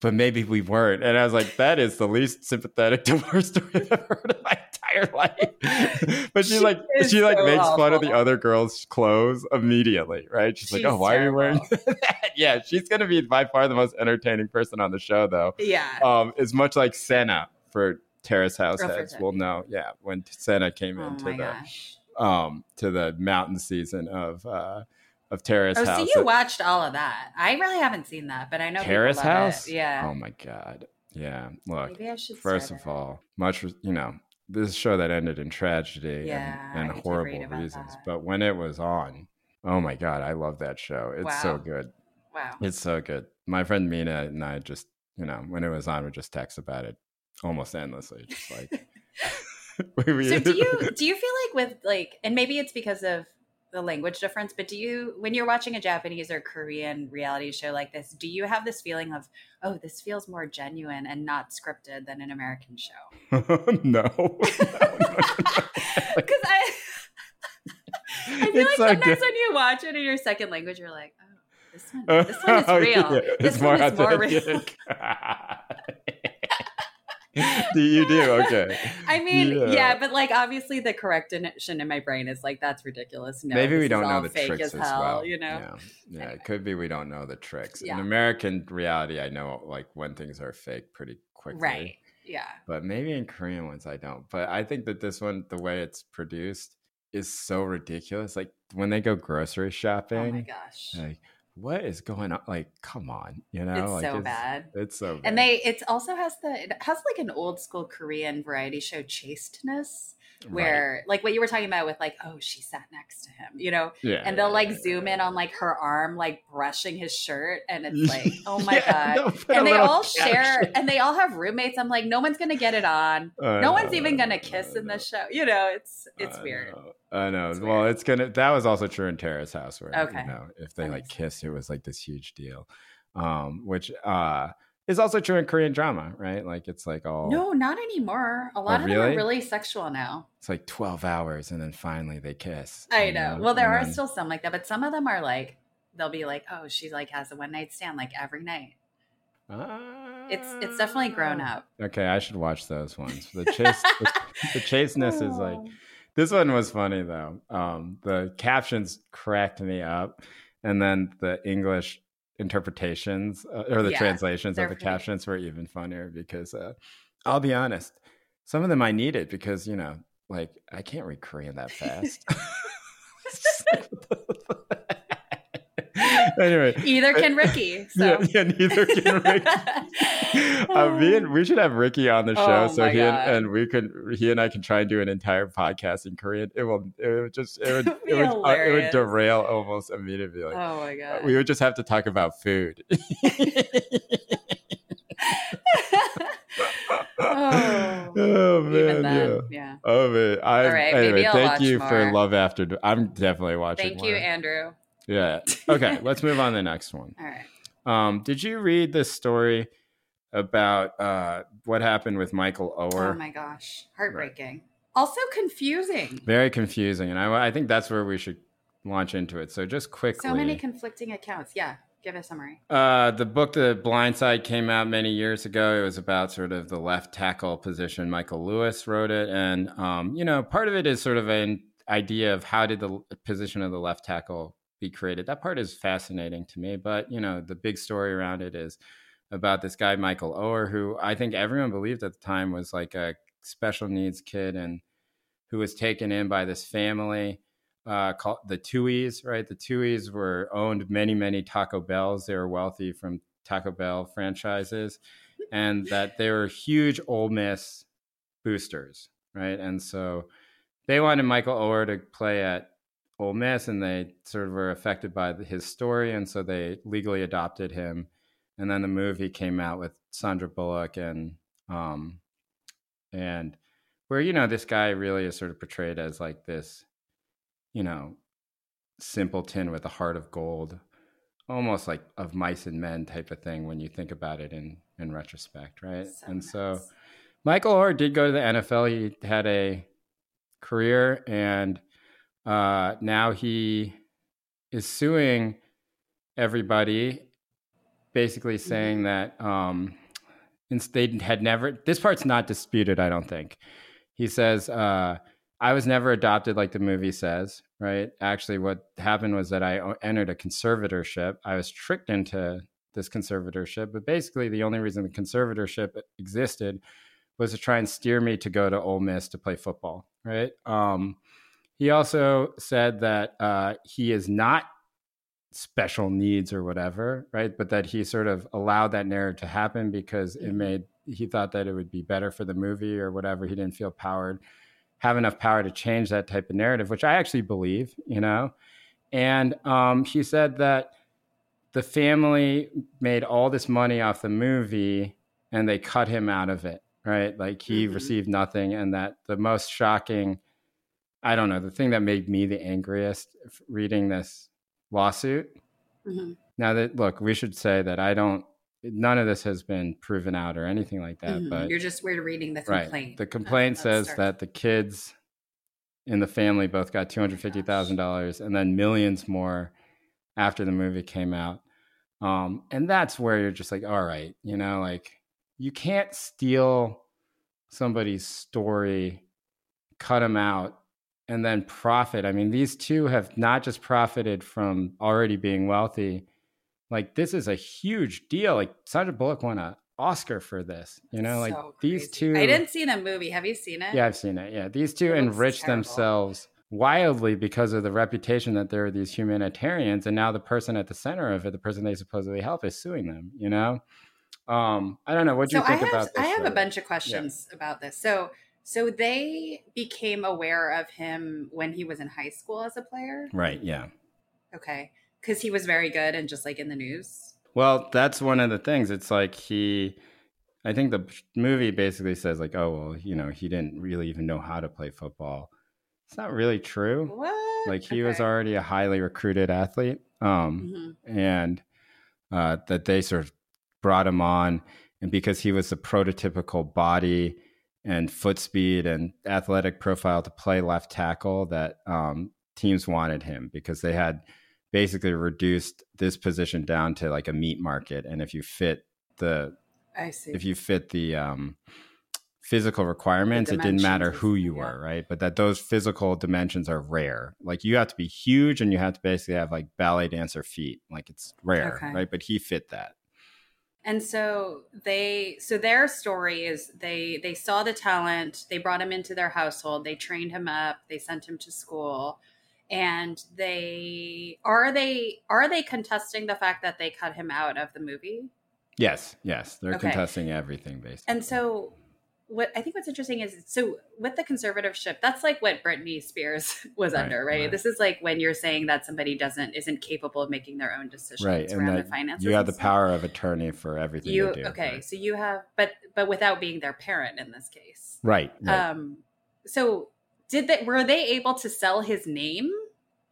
but maybe we weren't. And I was like, that is the least sympathetic divorce story I've ever heard in my entire life. but she, She like she like so makes fun of the other girl's clothes immediately, right? She's, like, She's Oh, why are you wearing that? yeah, she's gonna be by far the most entertaining person on the show though Yeah. um, is much like Senna for Terrace House heads will know. Yeah, when Senna came oh into the gosh. um to the mountain season of uh of Terrace Oh, House. so you watched all of that. I really haven't seen that, but I know Terrace love it. House? Yeah. Oh my god. Yeah. Look, Maybe I should first of it. all, much you know, this is a show that ended in tragedy Yeah, and, and horrible reasons. that. But when it was on, oh my god, I love that show. It's so good. Wow. It's so good. My friend Mina and I just, you know, when it was on, we just text about it almost endlessly. Just like So do you do you feel like with like and maybe it's because of the language difference, but do you when you're watching a Japanese or Korean reality show like this, do you have this feeling of, oh, this feels more genuine and not scripted than an American show? no. Because I I feel It's like so sometimes di- when you watch it in your second language, you're like, oh, this one, this one is real. yeah, This one is more real. Do you do okay? I mean, Yeah. yeah. but like obviously the correction in my brain is like that's ridiculous. No, Maybe we don't know the tricks as hell, well. you know. Yeah, yeah. It could be we don't know the tricks. In American reality, I know like when things are fake pretty quickly. Right. Yeah. But maybe in Korean ones I don't. But I think that this one, the way it's produced, is so ridiculous. Like when they go grocery shopping, Oh my gosh. like what is going on? Like, come on, you know? it's like, so bad. It's so bad. And they it also has the it has like an old school Korean variety show chasteness Right. where like what you were talking about with like, oh, she sat next to him, you know, yeah, and they'll yeah, like yeah, zoom in on like her arm like brushing his shirt and it's like, oh my god. they'll put a And they all share and they all have roommates. I'm like, no one's gonna get it on. I No one's even gonna kiss in this show. You know, it's it's I weird. know, I know. It's well, weird. it's gonna. That was also true in Terrace House, where Okay. you know if they That like kissed, it was like this huge deal. Um, which uh is also true in Korean drama, right? Like it's like all No, not anymore. A lot of them Oh. are really sexual now. it's like twelve hours, and then finally they kiss. I know. Well, there and are then- still some like that, but some of them are like they'll be like, "Oh, she like has a one night stand like every night." It's it's definitely grown Ah. up. Okay, I should watch those ones. The chase, the, the chasteness is like Oh. this one was funny though. Um, the captions cracked me up, and then the English interpretations uh, or the Yeah, translations of the pretty- captions were even funnier because uh, I'll be honest, some of them I needed because you know, like I can't read Korean that fast. anyway, Either can Ricky. So yeah, yeah, neither can Ricky. uh, me and we should have Ricky on the show, Oh so he and, and we could he and I can try and do an entire podcast in Korean. It will it would just it would it would, uh, it would derail almost immediately. Like, oh my uh, god. we would just have to talk about food. oh, oh man, then, yeah. yeah. Oh man, I, All right, anyway, maybe I'll thank you for. Love After. I'm definitely watching. Thank you. Andrew. Yeah. Okay, let's move on to the next one. All right. Um, did you read this story about uh, what happened with Michael Oher? Oh my gosh, heartbreaking. Also confusing. Very confusing, and I, I think that's where we should launch into it. So just quickly, So many conflicting accounts. Yeah, give a summary. uh, the book The Blind Side came out many years ago. It was about sort of the left tackle position. Michael Lewis wrote it, and um, you know, part of it is sort of an idea of how did the position of the left tackle be created. That part is fascinating to me, but you know, the big story around it is about this guy Michael Oher, who I think everyone believed at the time was like a special needs kid and who was taken in by this family uh, called the Tuohys, right? The Tuohys were owned many, many Taco Bells. They were wealthy from Taco Bell franchises, and that they were huge Ole Miss boosters, right? And so they wanted Michael Oher to play at Ole Miss, and they sort of were affected by his story, and so they legally adopted him. And then the movie came out with Sandra Bullock and um, and where you know this guy really is sort of portrayed as like this, you know, simpleton with a heart of gold, almost like of mice and men type of thing when you think about it in in retrospect, right? So and so. Michael Oher did go to the NFL. He had a career, and uh, now he is suing everybody, basically saying that um, they had never. This part's not disputed, I don't think. He says, uh, "I was never adopted like the movie says." Right? Actually, what happened was that I entered a conservatorship. I was tricked into this conservatorship, but basically, the only reason the conservatorship existed was to try and steer me to go to Ole Miss to play football. Right? Um, he also said that uh, he is not special needs or whatever, right? But that he sort of allowed that narrative to happen because it Mhm. made he thought that it would be better for the movie or whatever. He didn't feel powered, have enough power to change that type of narrative, which I actually believe, you know. And um, he said that the family made all this money off the movie and they cut him out of it right? Like he Mhm. received nothing, and that the most shocking, I don't know, the thing that made me the angriest reading this lawsuit. Mhm. Now that look, we should say that I don't. None of this has been proven out or anything like that, Mhm. but You're just we're reading the right, complaint. the complaint says that the kids in the family both got two hundred fifty thousand dollars and then millions more after the movie came out. Um, and that's where you're just like, all right, you know, like you can't steal somebody's story, cut them out, and then profit. I mean, these two have not just profited from already being wealthy. Like this is a huge deal. Like Sandra Bullock won an Oscar for this. You know, like So these two. I didn't see the movie. Have you seen it? Yeah, I've seen it. Yeah, these two enriched themselves wildly because of the reputation that they're these humanitarians, and now the person at the center of it, the person they supposedly help, is suing them. You know, um, I don't know. What do so you think have, about this? I have a bunch of questions about this. So so they became aware of him when he was in high school as a player. Right. Yeah. Okay. Because he was very good and just like in the news. Well, that's one of the things. It's like he, I think the movie basically says like, oh well, you know, he didn't really even know how to play football. It's not really true. What? Like he was already a highly recruited athlete. Um, Mhm. and uh, that they sort of brought him on, and because he was the prototypical body and foot speed and athletic profile to play left tackle, that um, teams wanted him because they had basically reduced this position down to like a meat market, and if you fit the I see. if you fit the um, physical requirements, it didn't matter who you yeah. were, right? But that those physical dimensions are rare. Like you have to be huge and you have to basically have like ballet dancer feet. Like it's rare, Okay. right? But he fit that. And so they so their story is they they saw the talent, they brought him into their household, they trained him up, they sent him to school and they are they are they contesting the fact that they cut him out of the movie? Yes, yes. They're Okay. contesting everything basically. And so what I think what's interesting is so with the conservatorship, that's like what Britney Spears was Right, under, right? right. This is like when you're saying that somebody doesn't isn't capable of making their own decisions right. Around the finances. you have the power of attorney for everything you do. okay Right. so you have but but without being their parent in this case Right. um so did they were they able to sell his name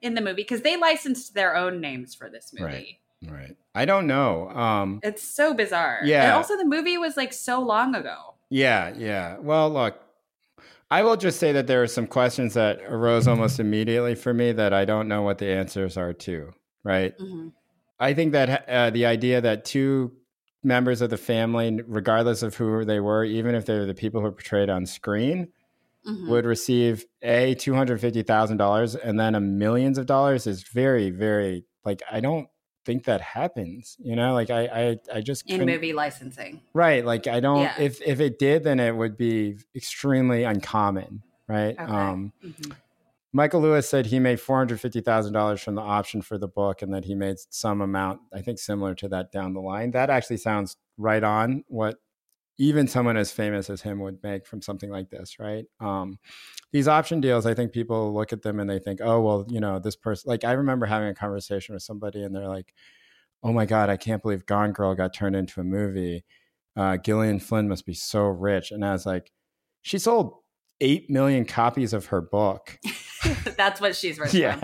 in the movie because they licensed their own names for this movie Right. right. I don't know. Um it's so bizarre Yeah. and also the movie was like so long ago Yeah, yeah. Well, look, I will just say that there are some questions that arose almost immediately for me that I don't know what the answers are to, right? Mhm. I think that uh, the idea that two members of the family, regardless of who they were, even if they were the people who are portrayed on screen, Mhm. would receive a two hundred fifty thousand dollars and then a millions of dollars is very, very like I don't think that happens. You know, like I, I, I just in movie licensing Right. Like I don't Yeah. if if it did then it would be extremely uncommon, right? Okay. Um Mhm. Michael Lewis said he made four hundred fifty thousand dollars from the option for the book and that he made some amount, I think similar to that down the line. That actually sounds right on what even someone as famous as him would make from something like this, right? Um, these option deals, I think people look at them and they think, oh, well, you know, this person, like I remember having a conversation with somebody and they're like, oh my God, I can't believe Gone Girl got turned into a movie. Uh, Gillian Flynn must be so rich. And I was like, she sold 8 million copies of her book. that's what she's worth yeah.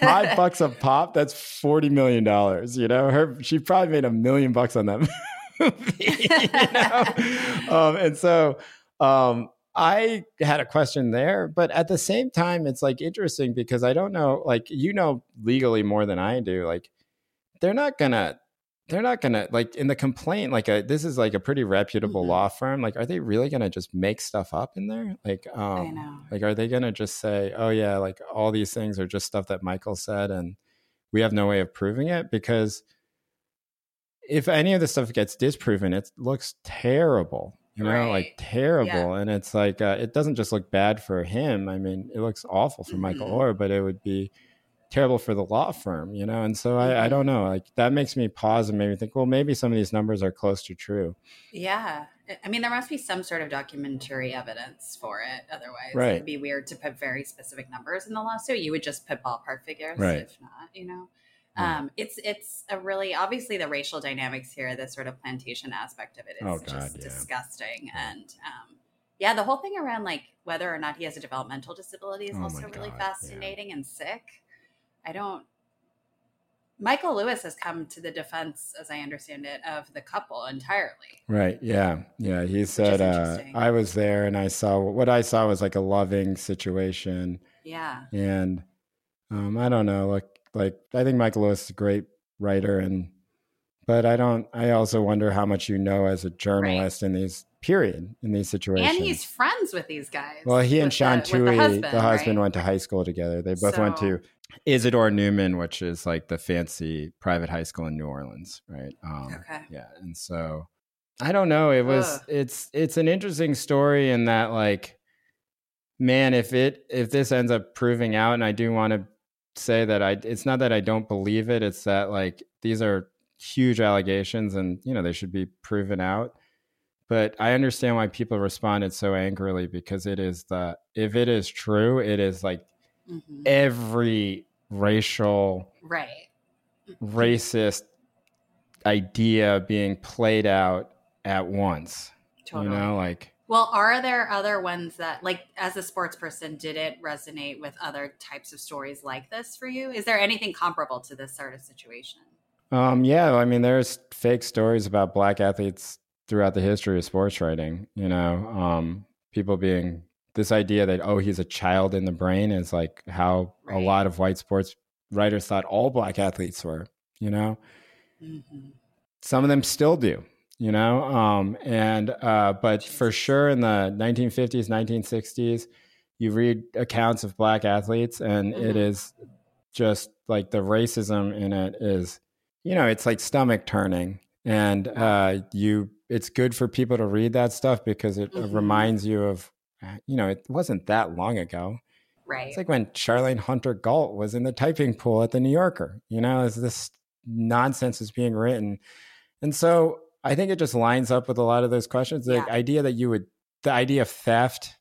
Five bucks a pop, that's $40 million. You know, her, she probably made a million bucks on that movie. you know? um, and so, um, I had a question there, but at the same time, it's like interesting because I don't know, like, you know, legally more than I do. Like, they're not gonna, they're not gonna, like, in the complaint, like, a, this is like a pretty reputable Mhm. law firm. Like, are they really gonna just make stuff up in there? Like, um, like, are they gonna just say, oh, yeah, like, all these things are just stuff that Michael said and we have no way of proving it? Because if any of this stuff gets disproven, it looks terrible. You know, like Right. terrible, and it's like uh, it doesn't just look bad for him. I mean, it looks awful for Michael Mhm. Oher, but it would be terrible for the law firm. You know, and so I, I Mhm. don't know. Like that makes me pause and maybe think, well, maybe some of these numbers are close to true. Yeah. I mean, there must be some sort of documentary evidence for it. Otherwise, Right. it'd be weird to put very specific numbers in the lawsuit. You would just put ballpark figures, Right. if not, you know. Um, it's it's a really obviously the racial dynamics here, the sort of plantation aspect of it is Oh, God, just yeah. disgusting. And um, yeah, the whole thing around like whether or not he has a developmental disability is Oh, also really God, yeah. fascinating and sick. I don't. Michael Lewis has come to the defense, as I understand it, of the couple entirely. Right. Yeah. Yeah. He said, uh. I was there and I saw what I saw was like a loving situation. Yeah. And um, I don't know, like, like I think Michael Lewis is a great writer. And, but I don't, I also wonder how much you know as a journalist in these period, in these situations. And he's friends with these guys. Well, he and Sean the, Tuohy, the the husband, husband, right? went to high school together. They both went to Isidore Newman, which is like the fancy private high school in New Orleans, right? Um, Okay. Yeah, and so I don't know. It was Ugh. it's it's an interesting story in that like, man, if it if this ends up proving out, and I do want to say that I it's not that I don't believe it. It's that like these are huge allegations, and you know they should be proven out but I understand why people responded so angrily because it is the if it is true, it is like Mhm. every racial right. racist idea being played out at once. Totally. You know, like Well, are there other ones that, like, as a sports person, did it resonate with other types of stories like this for you? Is there anything comparable to this sort of situation? um yeah, I mean there's fake stories about black athletes throughout the history of sports writing, you know. Um people being this idea that oh he's a child in the brain is like how a lot of white sports writers thought all black athletes were, you know. Mm-hmm. some of them still do you know um and uh but for sure in the 1950s 1960s you read accounts of black athletes and it Mhm. is just like the racism in it is you know it's like stomach turning and uh you it's good for people to read that stuff because it uh, Mhm. reminds you of uh, you know it wasn't that long ago Right. it's like when Charlayne Hunter-Gault was in the typing pool at the New Yorker. You know, as this nonsense is being written. And so I think it just lines up with a lot of those questions. The Yeah. idea that you would, the idea of theft,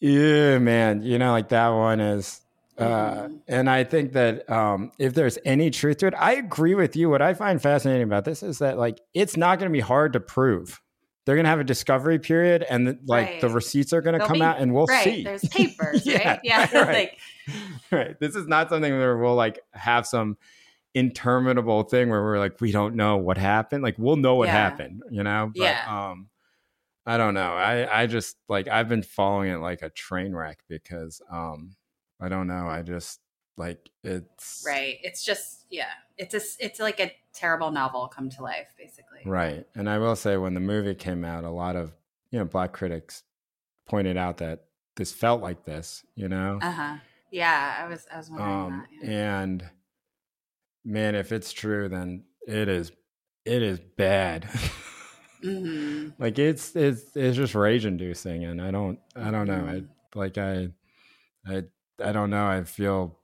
yeah, man, you know, like that one is. Uh, Mhm. and I think that um, if there's any truth to it, I agree with you. What I find fascinating about this is that like it's not going to be hard to prove. They're going to have a discovery period, and the, like the receipts are going to come be- out, and we'll right. see. There's papers, Yeah, right? Yeah. right. like, right. This is not something where we'll like have some interminable thing where we're like, we don't know what happened. Like we'll know what Yeah. happened, you know? But Yeah. um I don't know. I, I just like I've been following it like a train wreck because um I don't know. I just like it's right. It's just, yeah. It's a, it's like a terrible novel come to life, basically. Right. And I will say when the movie came out, a lot of, you know, black critics pointed out that this felt like this, you know? Uh huh. Yeah. I was, I was wondering um that. Yeah. and man if it's true then it is it is bad hmm like it's it's it's just rage inducing and i don't i don't know i Mhm. like i i i don't know i feel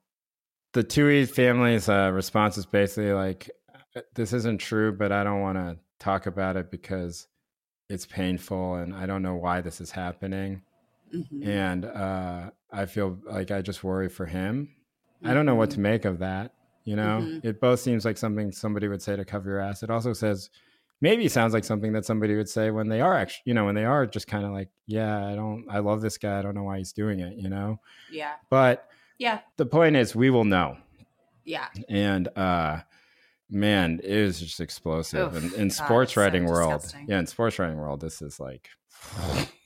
the Tuohy family's uh response is basically like "Uh, this isn't true but i don't want to talk about it because it's painful and i don't know why this is happening Mhm. and uh i feel like i just worry for him I don't know what to Mhm. make of that. You know, Mhm. it both seems like something somebody would say to cover your ass. It also says, maybe sounds like something that somebody would say when they are actually, you know, when they are just kind of like, yeah, I don't, I love this guy. I don't know why he's doing it, you know? Yeah. But Yeah. the point is, we will know. Yeah. And, uh, man, it is just explosive. Oof, and in God, sports so writing world, disgusting. yeah, in sports writing world, this is like,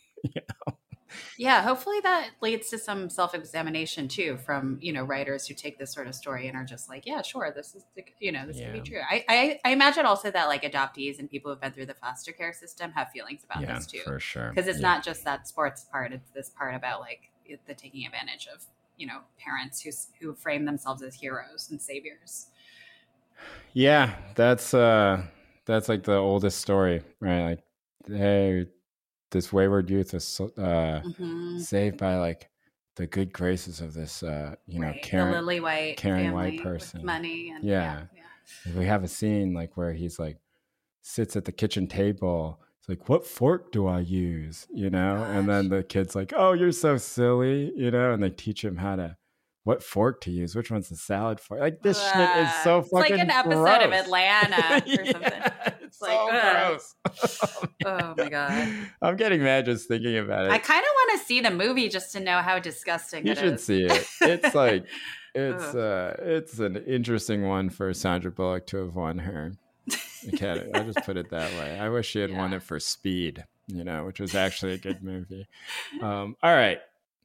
Yeah, hopefully that leads to some self-examination too from, you know, writers who take this sort of story and are just like, yeah, sure, this is, the- you know, this could be true. I, I, I imagine also that like adoptees and people who've been through the foster care system have feelings about yeah, this too. for sure. Because it's Yeah. not just that sports part, it's this part about like the taking advantage of, you know, parents who, who frame themselves as heroes and saviors. Yeah, that's uh that's like the oldest story, right? Like hey, this wayward youth was so- uh Mhm. saved by like the good graces of this uh you know Right. the lily white caring white person. money and Yeah. yeah, yeah. we have a scene like where he's like sits at the kitchen table it's like what fork do i use you know and then the kid's like oh you're so silly you know and they teach him how to what fork to use. Which one's the salad fork? Like this uh, shit is so it's fucking. like an episode gross. of Atlanta or something. yeah, it's like, so gross. oh my god! I'm getting mad just thinking about it. I kind of want to see the movie just to know how disgusting it is you should is. see it. It's like it's uh it's an interesting one for Sandra Bullock to have won her Academy. I'll just put it that way. I wish she had won it for Speed, you know, which was actually a good movie. Um, all right,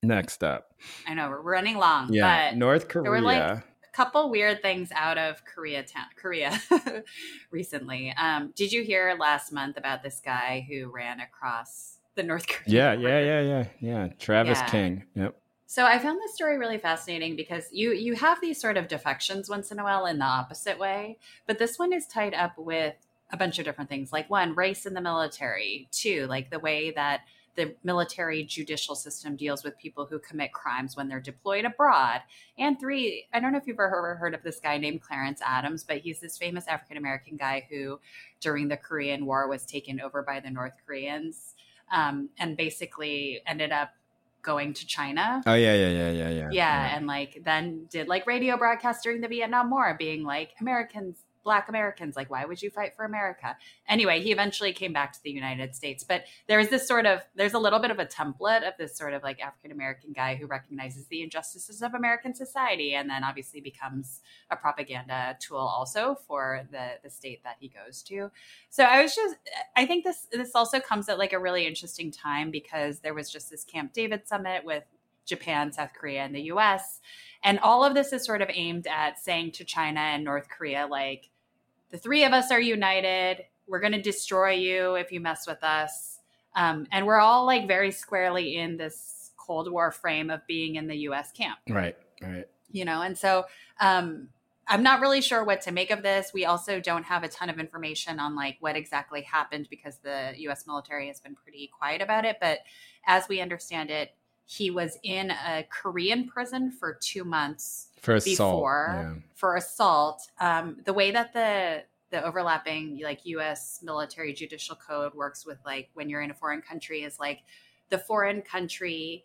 next up, I know we're running long, yeah, but North were, Korea. like, a couple weird things out of Korea town, Korea recently. Um, did you hear last month about this guy who ran across the North Korean? yeah, yeah, yeah, yeah, yeah. Travis Yeah. King. Yep. So I found this story really fascinating because you you have these sort of defections once in a while in the opposite way, but this one is tied up with a bunch of different things. Like one, race in the military. Two, like the way that the military judicial system deals with people who commit crimes when they're deployed abroad. And three, I don't know if you've ever heard of this guy named Clarence Adams, but he's this famous African American guy who, during the Korean War, was taken over by the North Koreans um, and basically ended up going to China. Oh yeah, yeah, yeah, yeah, yeah. Yeah, and like then did like radio broadcasts during the Vietnam War, being like Americans, Black Americans, like why would you fight for America? Anyway, he eventually came back to the United States, but there's this sort of there's a little bit of a template of this sort of like African American guy who recognizes the injustices of American society, and then obviously becomes a propaganda tool also for the the state that he goes to. So I was just I think this this also comes at like a really interesting time because there was just this Camp David summit with Japan, South Korea, and the US. And all of this is sort of aimed at saying to China and North Korea, like, the three of us are united. We're going to destroy you if you mess with us. Um, and we're all like very squarely in this Cold War frame of being in the US camp Right, right. you know and so um i'm not really sure what to make of this we also don't have a ton of information on like what exactly happened because the us military has been pretty quiet about it but as we understand it he was in a korean prison for two months For assault. before for assault um the way that the the overlapping like us military judicial code works with like when you're in a foreign country is like the foreign country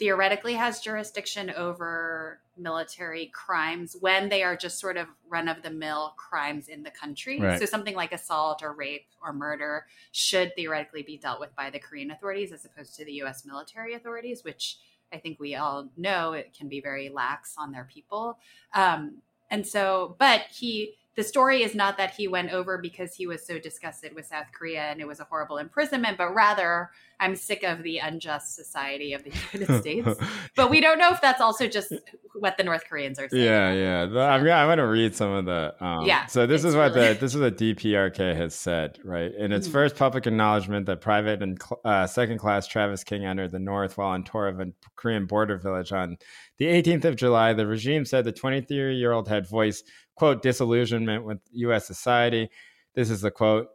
theoretically has jurisdiction over military crimes when they are just sort of run of the mill crimes in the country. Right. So something like assault or rape or murder should theoretically be dealt with by the Korean authorities as opposed to the US military authorities, which I think we all know it can be very lax on their people. Um, and so, but he, the story is not that he went over because he was so disgusted with South Korea and it was a horrible imprisonment, but rather I'm sick of the unjust society of the United States. But we don't know if that's also just what the North Koreans are saying. Yeah, yeah. The- I'm gonna, I'm gonna read some of the. Um, Yeah, So this is what really- the this is what DPRK has said, right? In its Mhm. first public acknowledgement that private and cl- uh, second class Travis King entered the North while on tour of a Korean border village on the 18th of July, the regime said the 23 year old had voiced quote disillusionment with U.S. society. This is the quote.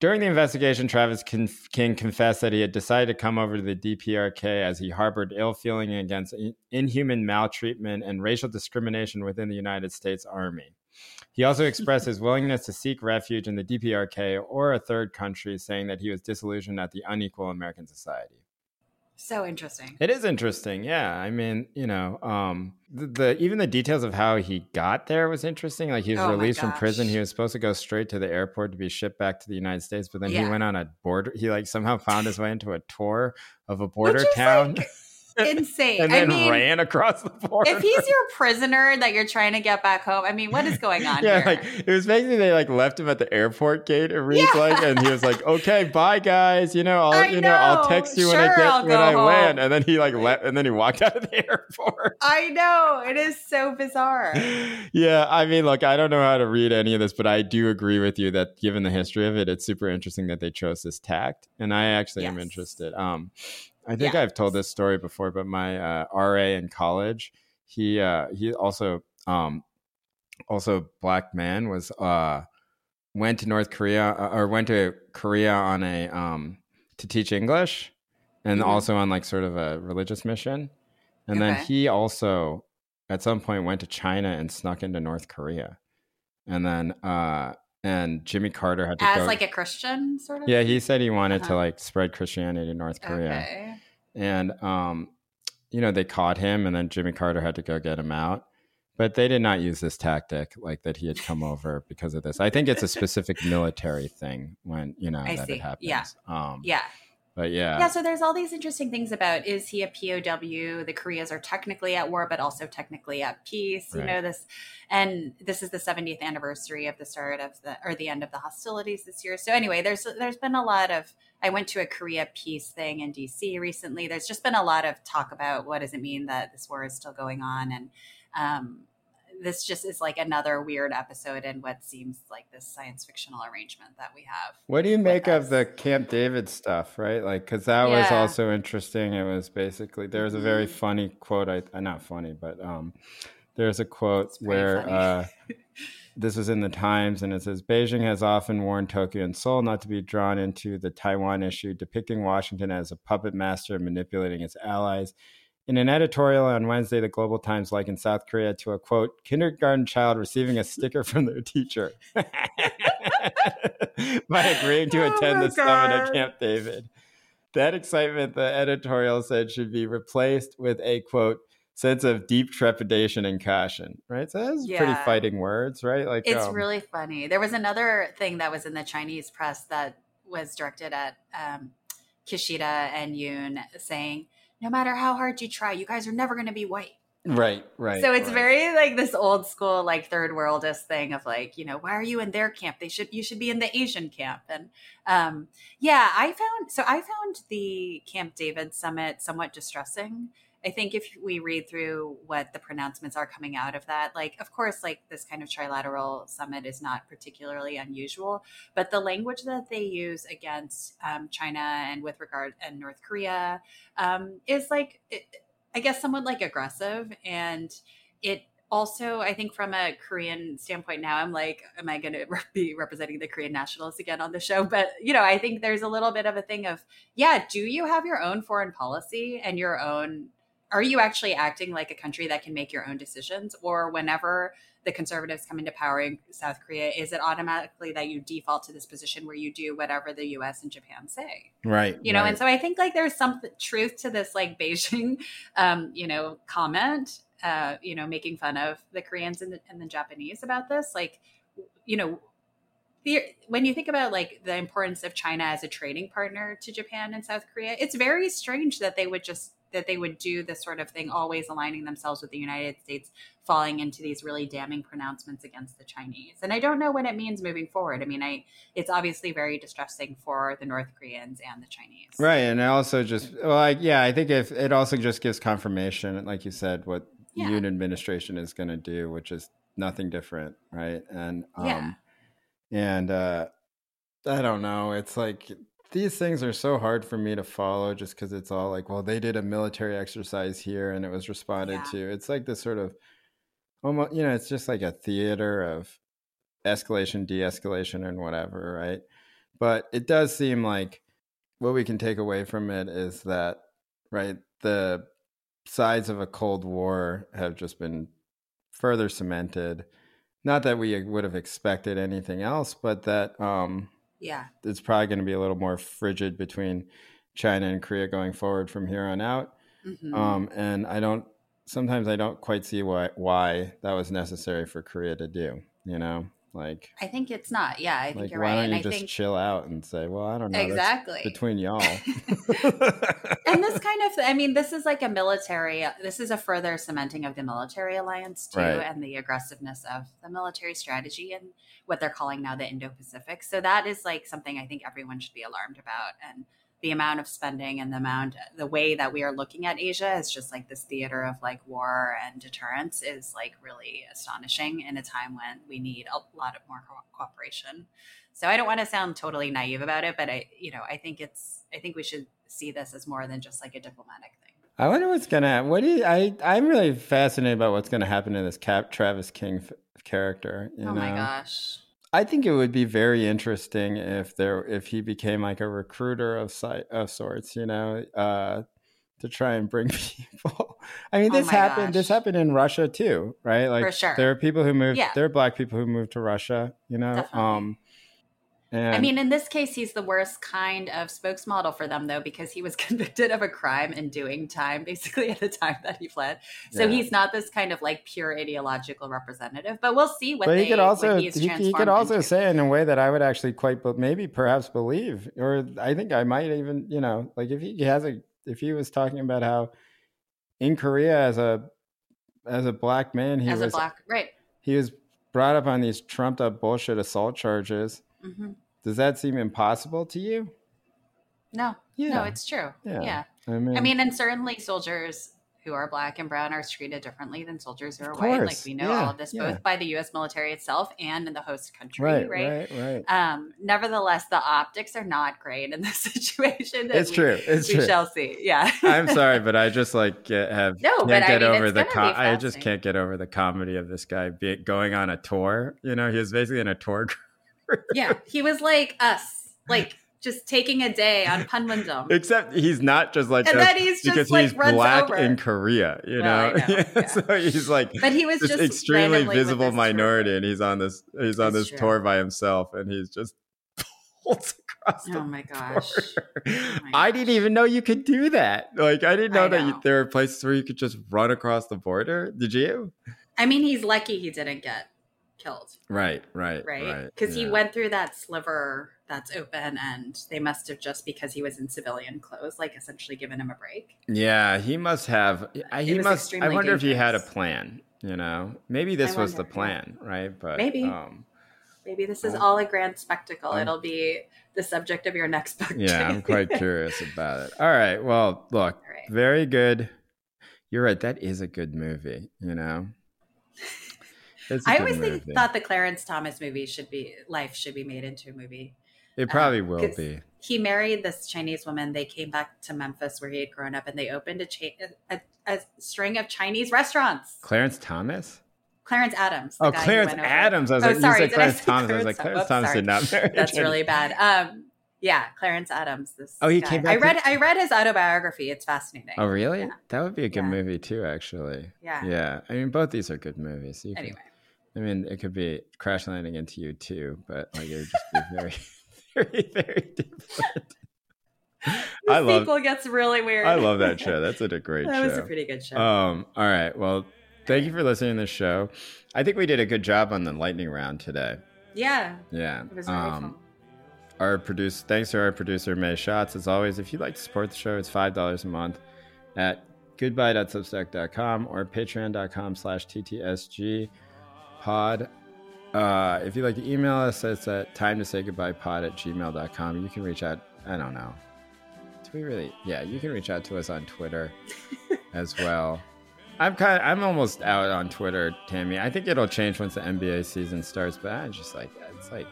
During the investigation, Travis King confessed that he had decided to come over to the DPRK as he harbored ill feeling against inhuman maltreatment and racial discrimination within the United States Army. He also expressed his willingness to seek refuge in the DPRK or a third country, saying that he was disillusioned at the unequal American society. So interesting. It is interesting, yeah. I mean, you know, um, the, the even the details of how he got there was interesting. Like he was Oh released from prison. He was supposed to go straight to the airport to be shipped back to the United States, but then he went on a border. He like somehow found his way into a tour of a border town Insane. and I mean, ran across the border. if he's your prisoner that you're trying to get back home, I mean, what is going on yeah, here? like it was basically they like left him at the airport gate. It reads Yeah. like, and he was like, "Okay, bye guys. You know, I'll I you know, I'll text you when I get I'll when I land." And then he like left, and then he walked out of the airport. I know. It is so bizarre. yeah, I mean, look, I don't know how to read any of this, but I do agree with you that given the history of it, it's super interesting that they chose this tact, and I actually am interested. Um, I think Yeah. I've told this story before, but my uh, RA in college, he uh, he also um, also black man was uh, went to North Korea uh, or went to Korea on a um, to teach English, and Mhm. also on like sort of a religious mission, and then he also at some point went to China and snuck into North Korea, and then uh, and Jimmy Carter had to go As go. like a Christian sort of? yeah, he said he wanted to Uh-huh. like spread Christianity in North Korea Okay. and um you know, they caught him and then Jimmy Carter had to go get him out. But they did not use this tactic like that he had come over because of this. I think it's a specific military thing when, you know, I that see. it happens. Yeah. Um, Yeah. But yeah. Yeah, so there's all these interesting things about is he a POW? The Koreas are technically at war, but also technically at peace. You Right. know this, and this is the 70th anniversary of the start of the or the end of the hostilities this year. So anyway, there's there's been a lot of. I went to a Korea peace thing in DC recently. There's just been a lot of talk about what does it mean that this war is still going on, and um, this just is like another weird episode in what seems like this science fictional arrangement that we have. What do you make of the Camp David stuff, right? Like, because that was also interesting. It was basically there was a very Mhm. funny quote. I uh, not funny, but um, there's a quote where uh, this was in the Times, and it says Beijing has often warned Tokyo and Seoul not to be drawn into the Taiwan issue, depicting Washington as a puppet master manipulating its allies. In an editorial on Wednesday, the Global Times likened South Korea to a quote kindergarten child receiving a sticker from their teacher by agreeing to Oh attend the summit at Camp David. That excitement, the editorial said, should be replaced with a quote sense of deep trepidation and caution. Right, so that's pretty fighting words, right? Like It's um, really funny. There was another thing that was in the Chinese press that was directed at um, Kishida and Yoon saying, no matter how hard you try, you guys are never going to be white. right, right. so it's right. very like this old school, like third worldist thing of like, you know, why are you in their camp? They should, you should be in the Asian camp. And um, yeah, I found, so I found the Camp David summit somewhat distressing. I think if we read through what the pronouncements are coming out of that, like, of course, like this kind of trilateral summit is not particularly unusual, but the language that they use against um, China and with regard and North Korea um, is like, it, I guess, somewhat like aggressive. And it also, I think, from a Korean standpoint now, I'm like, am I going to be representing the Korean nationalists again on the show? But, you know, I think there's a little bit of a thing of, yeah, do you have your own foreign policy and your own are you actually acting like a country that can make your own decisions or whenever the conservatives come into power in south korea is it automatically that you default to this position where you do whatever the us and japan say right. you know right. and so i think like there's some truth to this like beijing um you know comment uh you know making fun of the koreans and the, and the japanese about this like you know when you think about like the importance of china as a trading partner to japan and south korea it's very strange that they would just that they would do this sort of thing always aligning themselves with the united states falling into these really damning pronouncements against the chinese and i don't know what it means moving forward i mean i it's obviously very distressing for the north koreans and the chinese Right, and it also just well, like yeah, I think if it also just gives confirmation, like you said, what Yeah. the Yoon administration is going to do, which is nothing different, right? And um, Yeah. and uh, I don't know. It's like these things are so hard for me to follow, just because it's all like, well, they did a military exercise here, and it was responded Yeah. to. It's like this sort of almost, you know, it's just like a theater of escalation, de-escalation, and whatever, right? But it does seem like what we can take away from it is that right the sides of a cold war have just been further cemented not that we would have expected anything else but that um yeah. It's probably going to be a little more frigid between china and korea going forward from here on out. Mhm. um and i don't sometimes i don't quite see why why that was necessary for korea to do you know like I think it's not. Yeah, I think like you're why right. don't And you I just think chill out and say well i don't know that's exactly. between y'all and this kind of, I mean, this is like a military, uh, this is a further cementing of the military alliance too, Right. and the aggressiveness of the military strategy and what they're calling now the Indo Pacific. So that is like something I think everyone should be alarmed about. And the amount of spending and the amount, the way that we are looking at Asia is just like this theater of like war and deterrence is like really astonishing in a time when we need a lot of more co- cooperation. So I don't want to sound totally naive about it, but I, you know, I think it's, I think we should see this as more than just like a diplomatic thing. I wonder what's gonna. What do you, I? I'm really fascinated about what's gonna happen to this Cap Travis King f- character. You oh my gosh. I think it would be very interesting if there if he became like a recruiter of si- of sorts. You know, uh, to try and bring people. I mean, Oh this my happened. This happened in Russia too, right? Like For sure. there are people who moved. Yeah. There are black people who moved to Russia. You know, um, And I mean, in this case, he's the worst kind of spokesmodel for them, though, because he was convicted of a crime and doing time basically at the time that he fled. So Yeah. he's not this kind of like pure ideological representative. But we'll see what but they he could also he, he could also into. say in a way that I would actually quite but maybe perhaps believe or I think I might even you know like if he has a if he was talking about how in Korea as a as a black man he as a was black right. he was brought up on these trumped up bullshit assault charges hmm does that seem impossible to you No, yeah no, it's true. Yeah. yeah. I mean I mean, and certainly soldiers who are black and brown are treated differently than soldiers who are white. Like we know Yeah, all of this yeah. both by the U.S. military itself and in the host country, right right? right right Um, nevertheless, the optics are not great in this situation. it's we- true it's true. we true shall see. Yeah. I'm sorry, but I just like get, have No, can't but I mean, over the. be I just can't get over the comedy of this guy be, going on a tour. You know, he was basically in a tour. group. Yeah. He was like us, like just taking a day on Panmunjom. Except he's not just like and then he's just because like he's runs black over. in Korea. You know, I know, yeah. so he's like but he was just extremely visible minority, tour. and he's on this he's on That's this true. tour by himself, and he's just pulls across the Oh my gosh. Oh my I didn't even know you could do that. Like, I didn't know I that you, there were places where you could just run across the border. Did you? I mean, he's lucky he didn't get killed, Right, right, right? Because he yeah. went through that sliver that's open, and they must have just because he was in civilian clothes, like essentially given him a break. Yeah, he must have. I- He must. I wonder if he had a plan. You know, maybe this was the plan, right? But Maybe. Um, Maybe this is all a grand spectacle. It'll be the subject of your next book. yeah, I'm quite curious about it. All right. Well, look, right. very good. You're right. That is a good movie. You know. I always think, thought the Clarence Thomas movie should be life should be made into a movie. it probably um, will be. He married this Chinese woman. They came back to Memphis where he had grown up, and they opened a cha- a, a string of Chinese restaurants. Clarence Thomas. Clarence Adams. Oh, Clarence Adams. I was Oh, like, sorry, you said Clarence Thomas. I was like, Clarence Thomas sorry. did not marry. That's really bad. Um, yeah, Clarence Adams. This Oh, he guy. came back I to- read. I read his autobiography. It's fascinating. Oh, really? Yeah. That would be a good Yeah. movie too, actually. Yeah. Yeah. I mean, both these are good movies. You can- Anyway, I mean, it could be Crash Landing into You too, but like it would just be very, very, very different. the I love, sequel gets really weird. I love that show. That's a great that show. That was a pretty good show. Um. All right. Well, thank you for listening to the show. I think we did a good job on the lightning round today. yeah, Yeah. it was very Um, fun. our produce thanks to our producer May Shots as always if you'd like to support the show it's five dollars a month at goodbye.substack.com or patreon.com slash ttsg pod uh, if you'd like to email us it's at time to say goodbye pod at gmail.com you can reach out i don't know do we really yeah you can reach out to us on twitter as well i'm kind of, i'm almost out on twitter tammy i think it'll change once the nba season starts but i'm just like it's like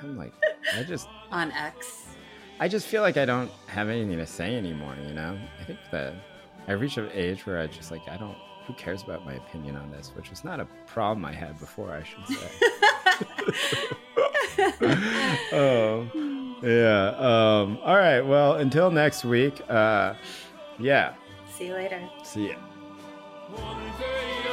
i'm like i just on X. I just feel like I don't have anything to say anymore, you know? I think that I reach an age where I just like, I don't, who cares about my opinion on this? Which was not a problem I had before, I should say. oh, yeah. Um, all right. Well, until next week, uh, yeah. See you later. See ya. One day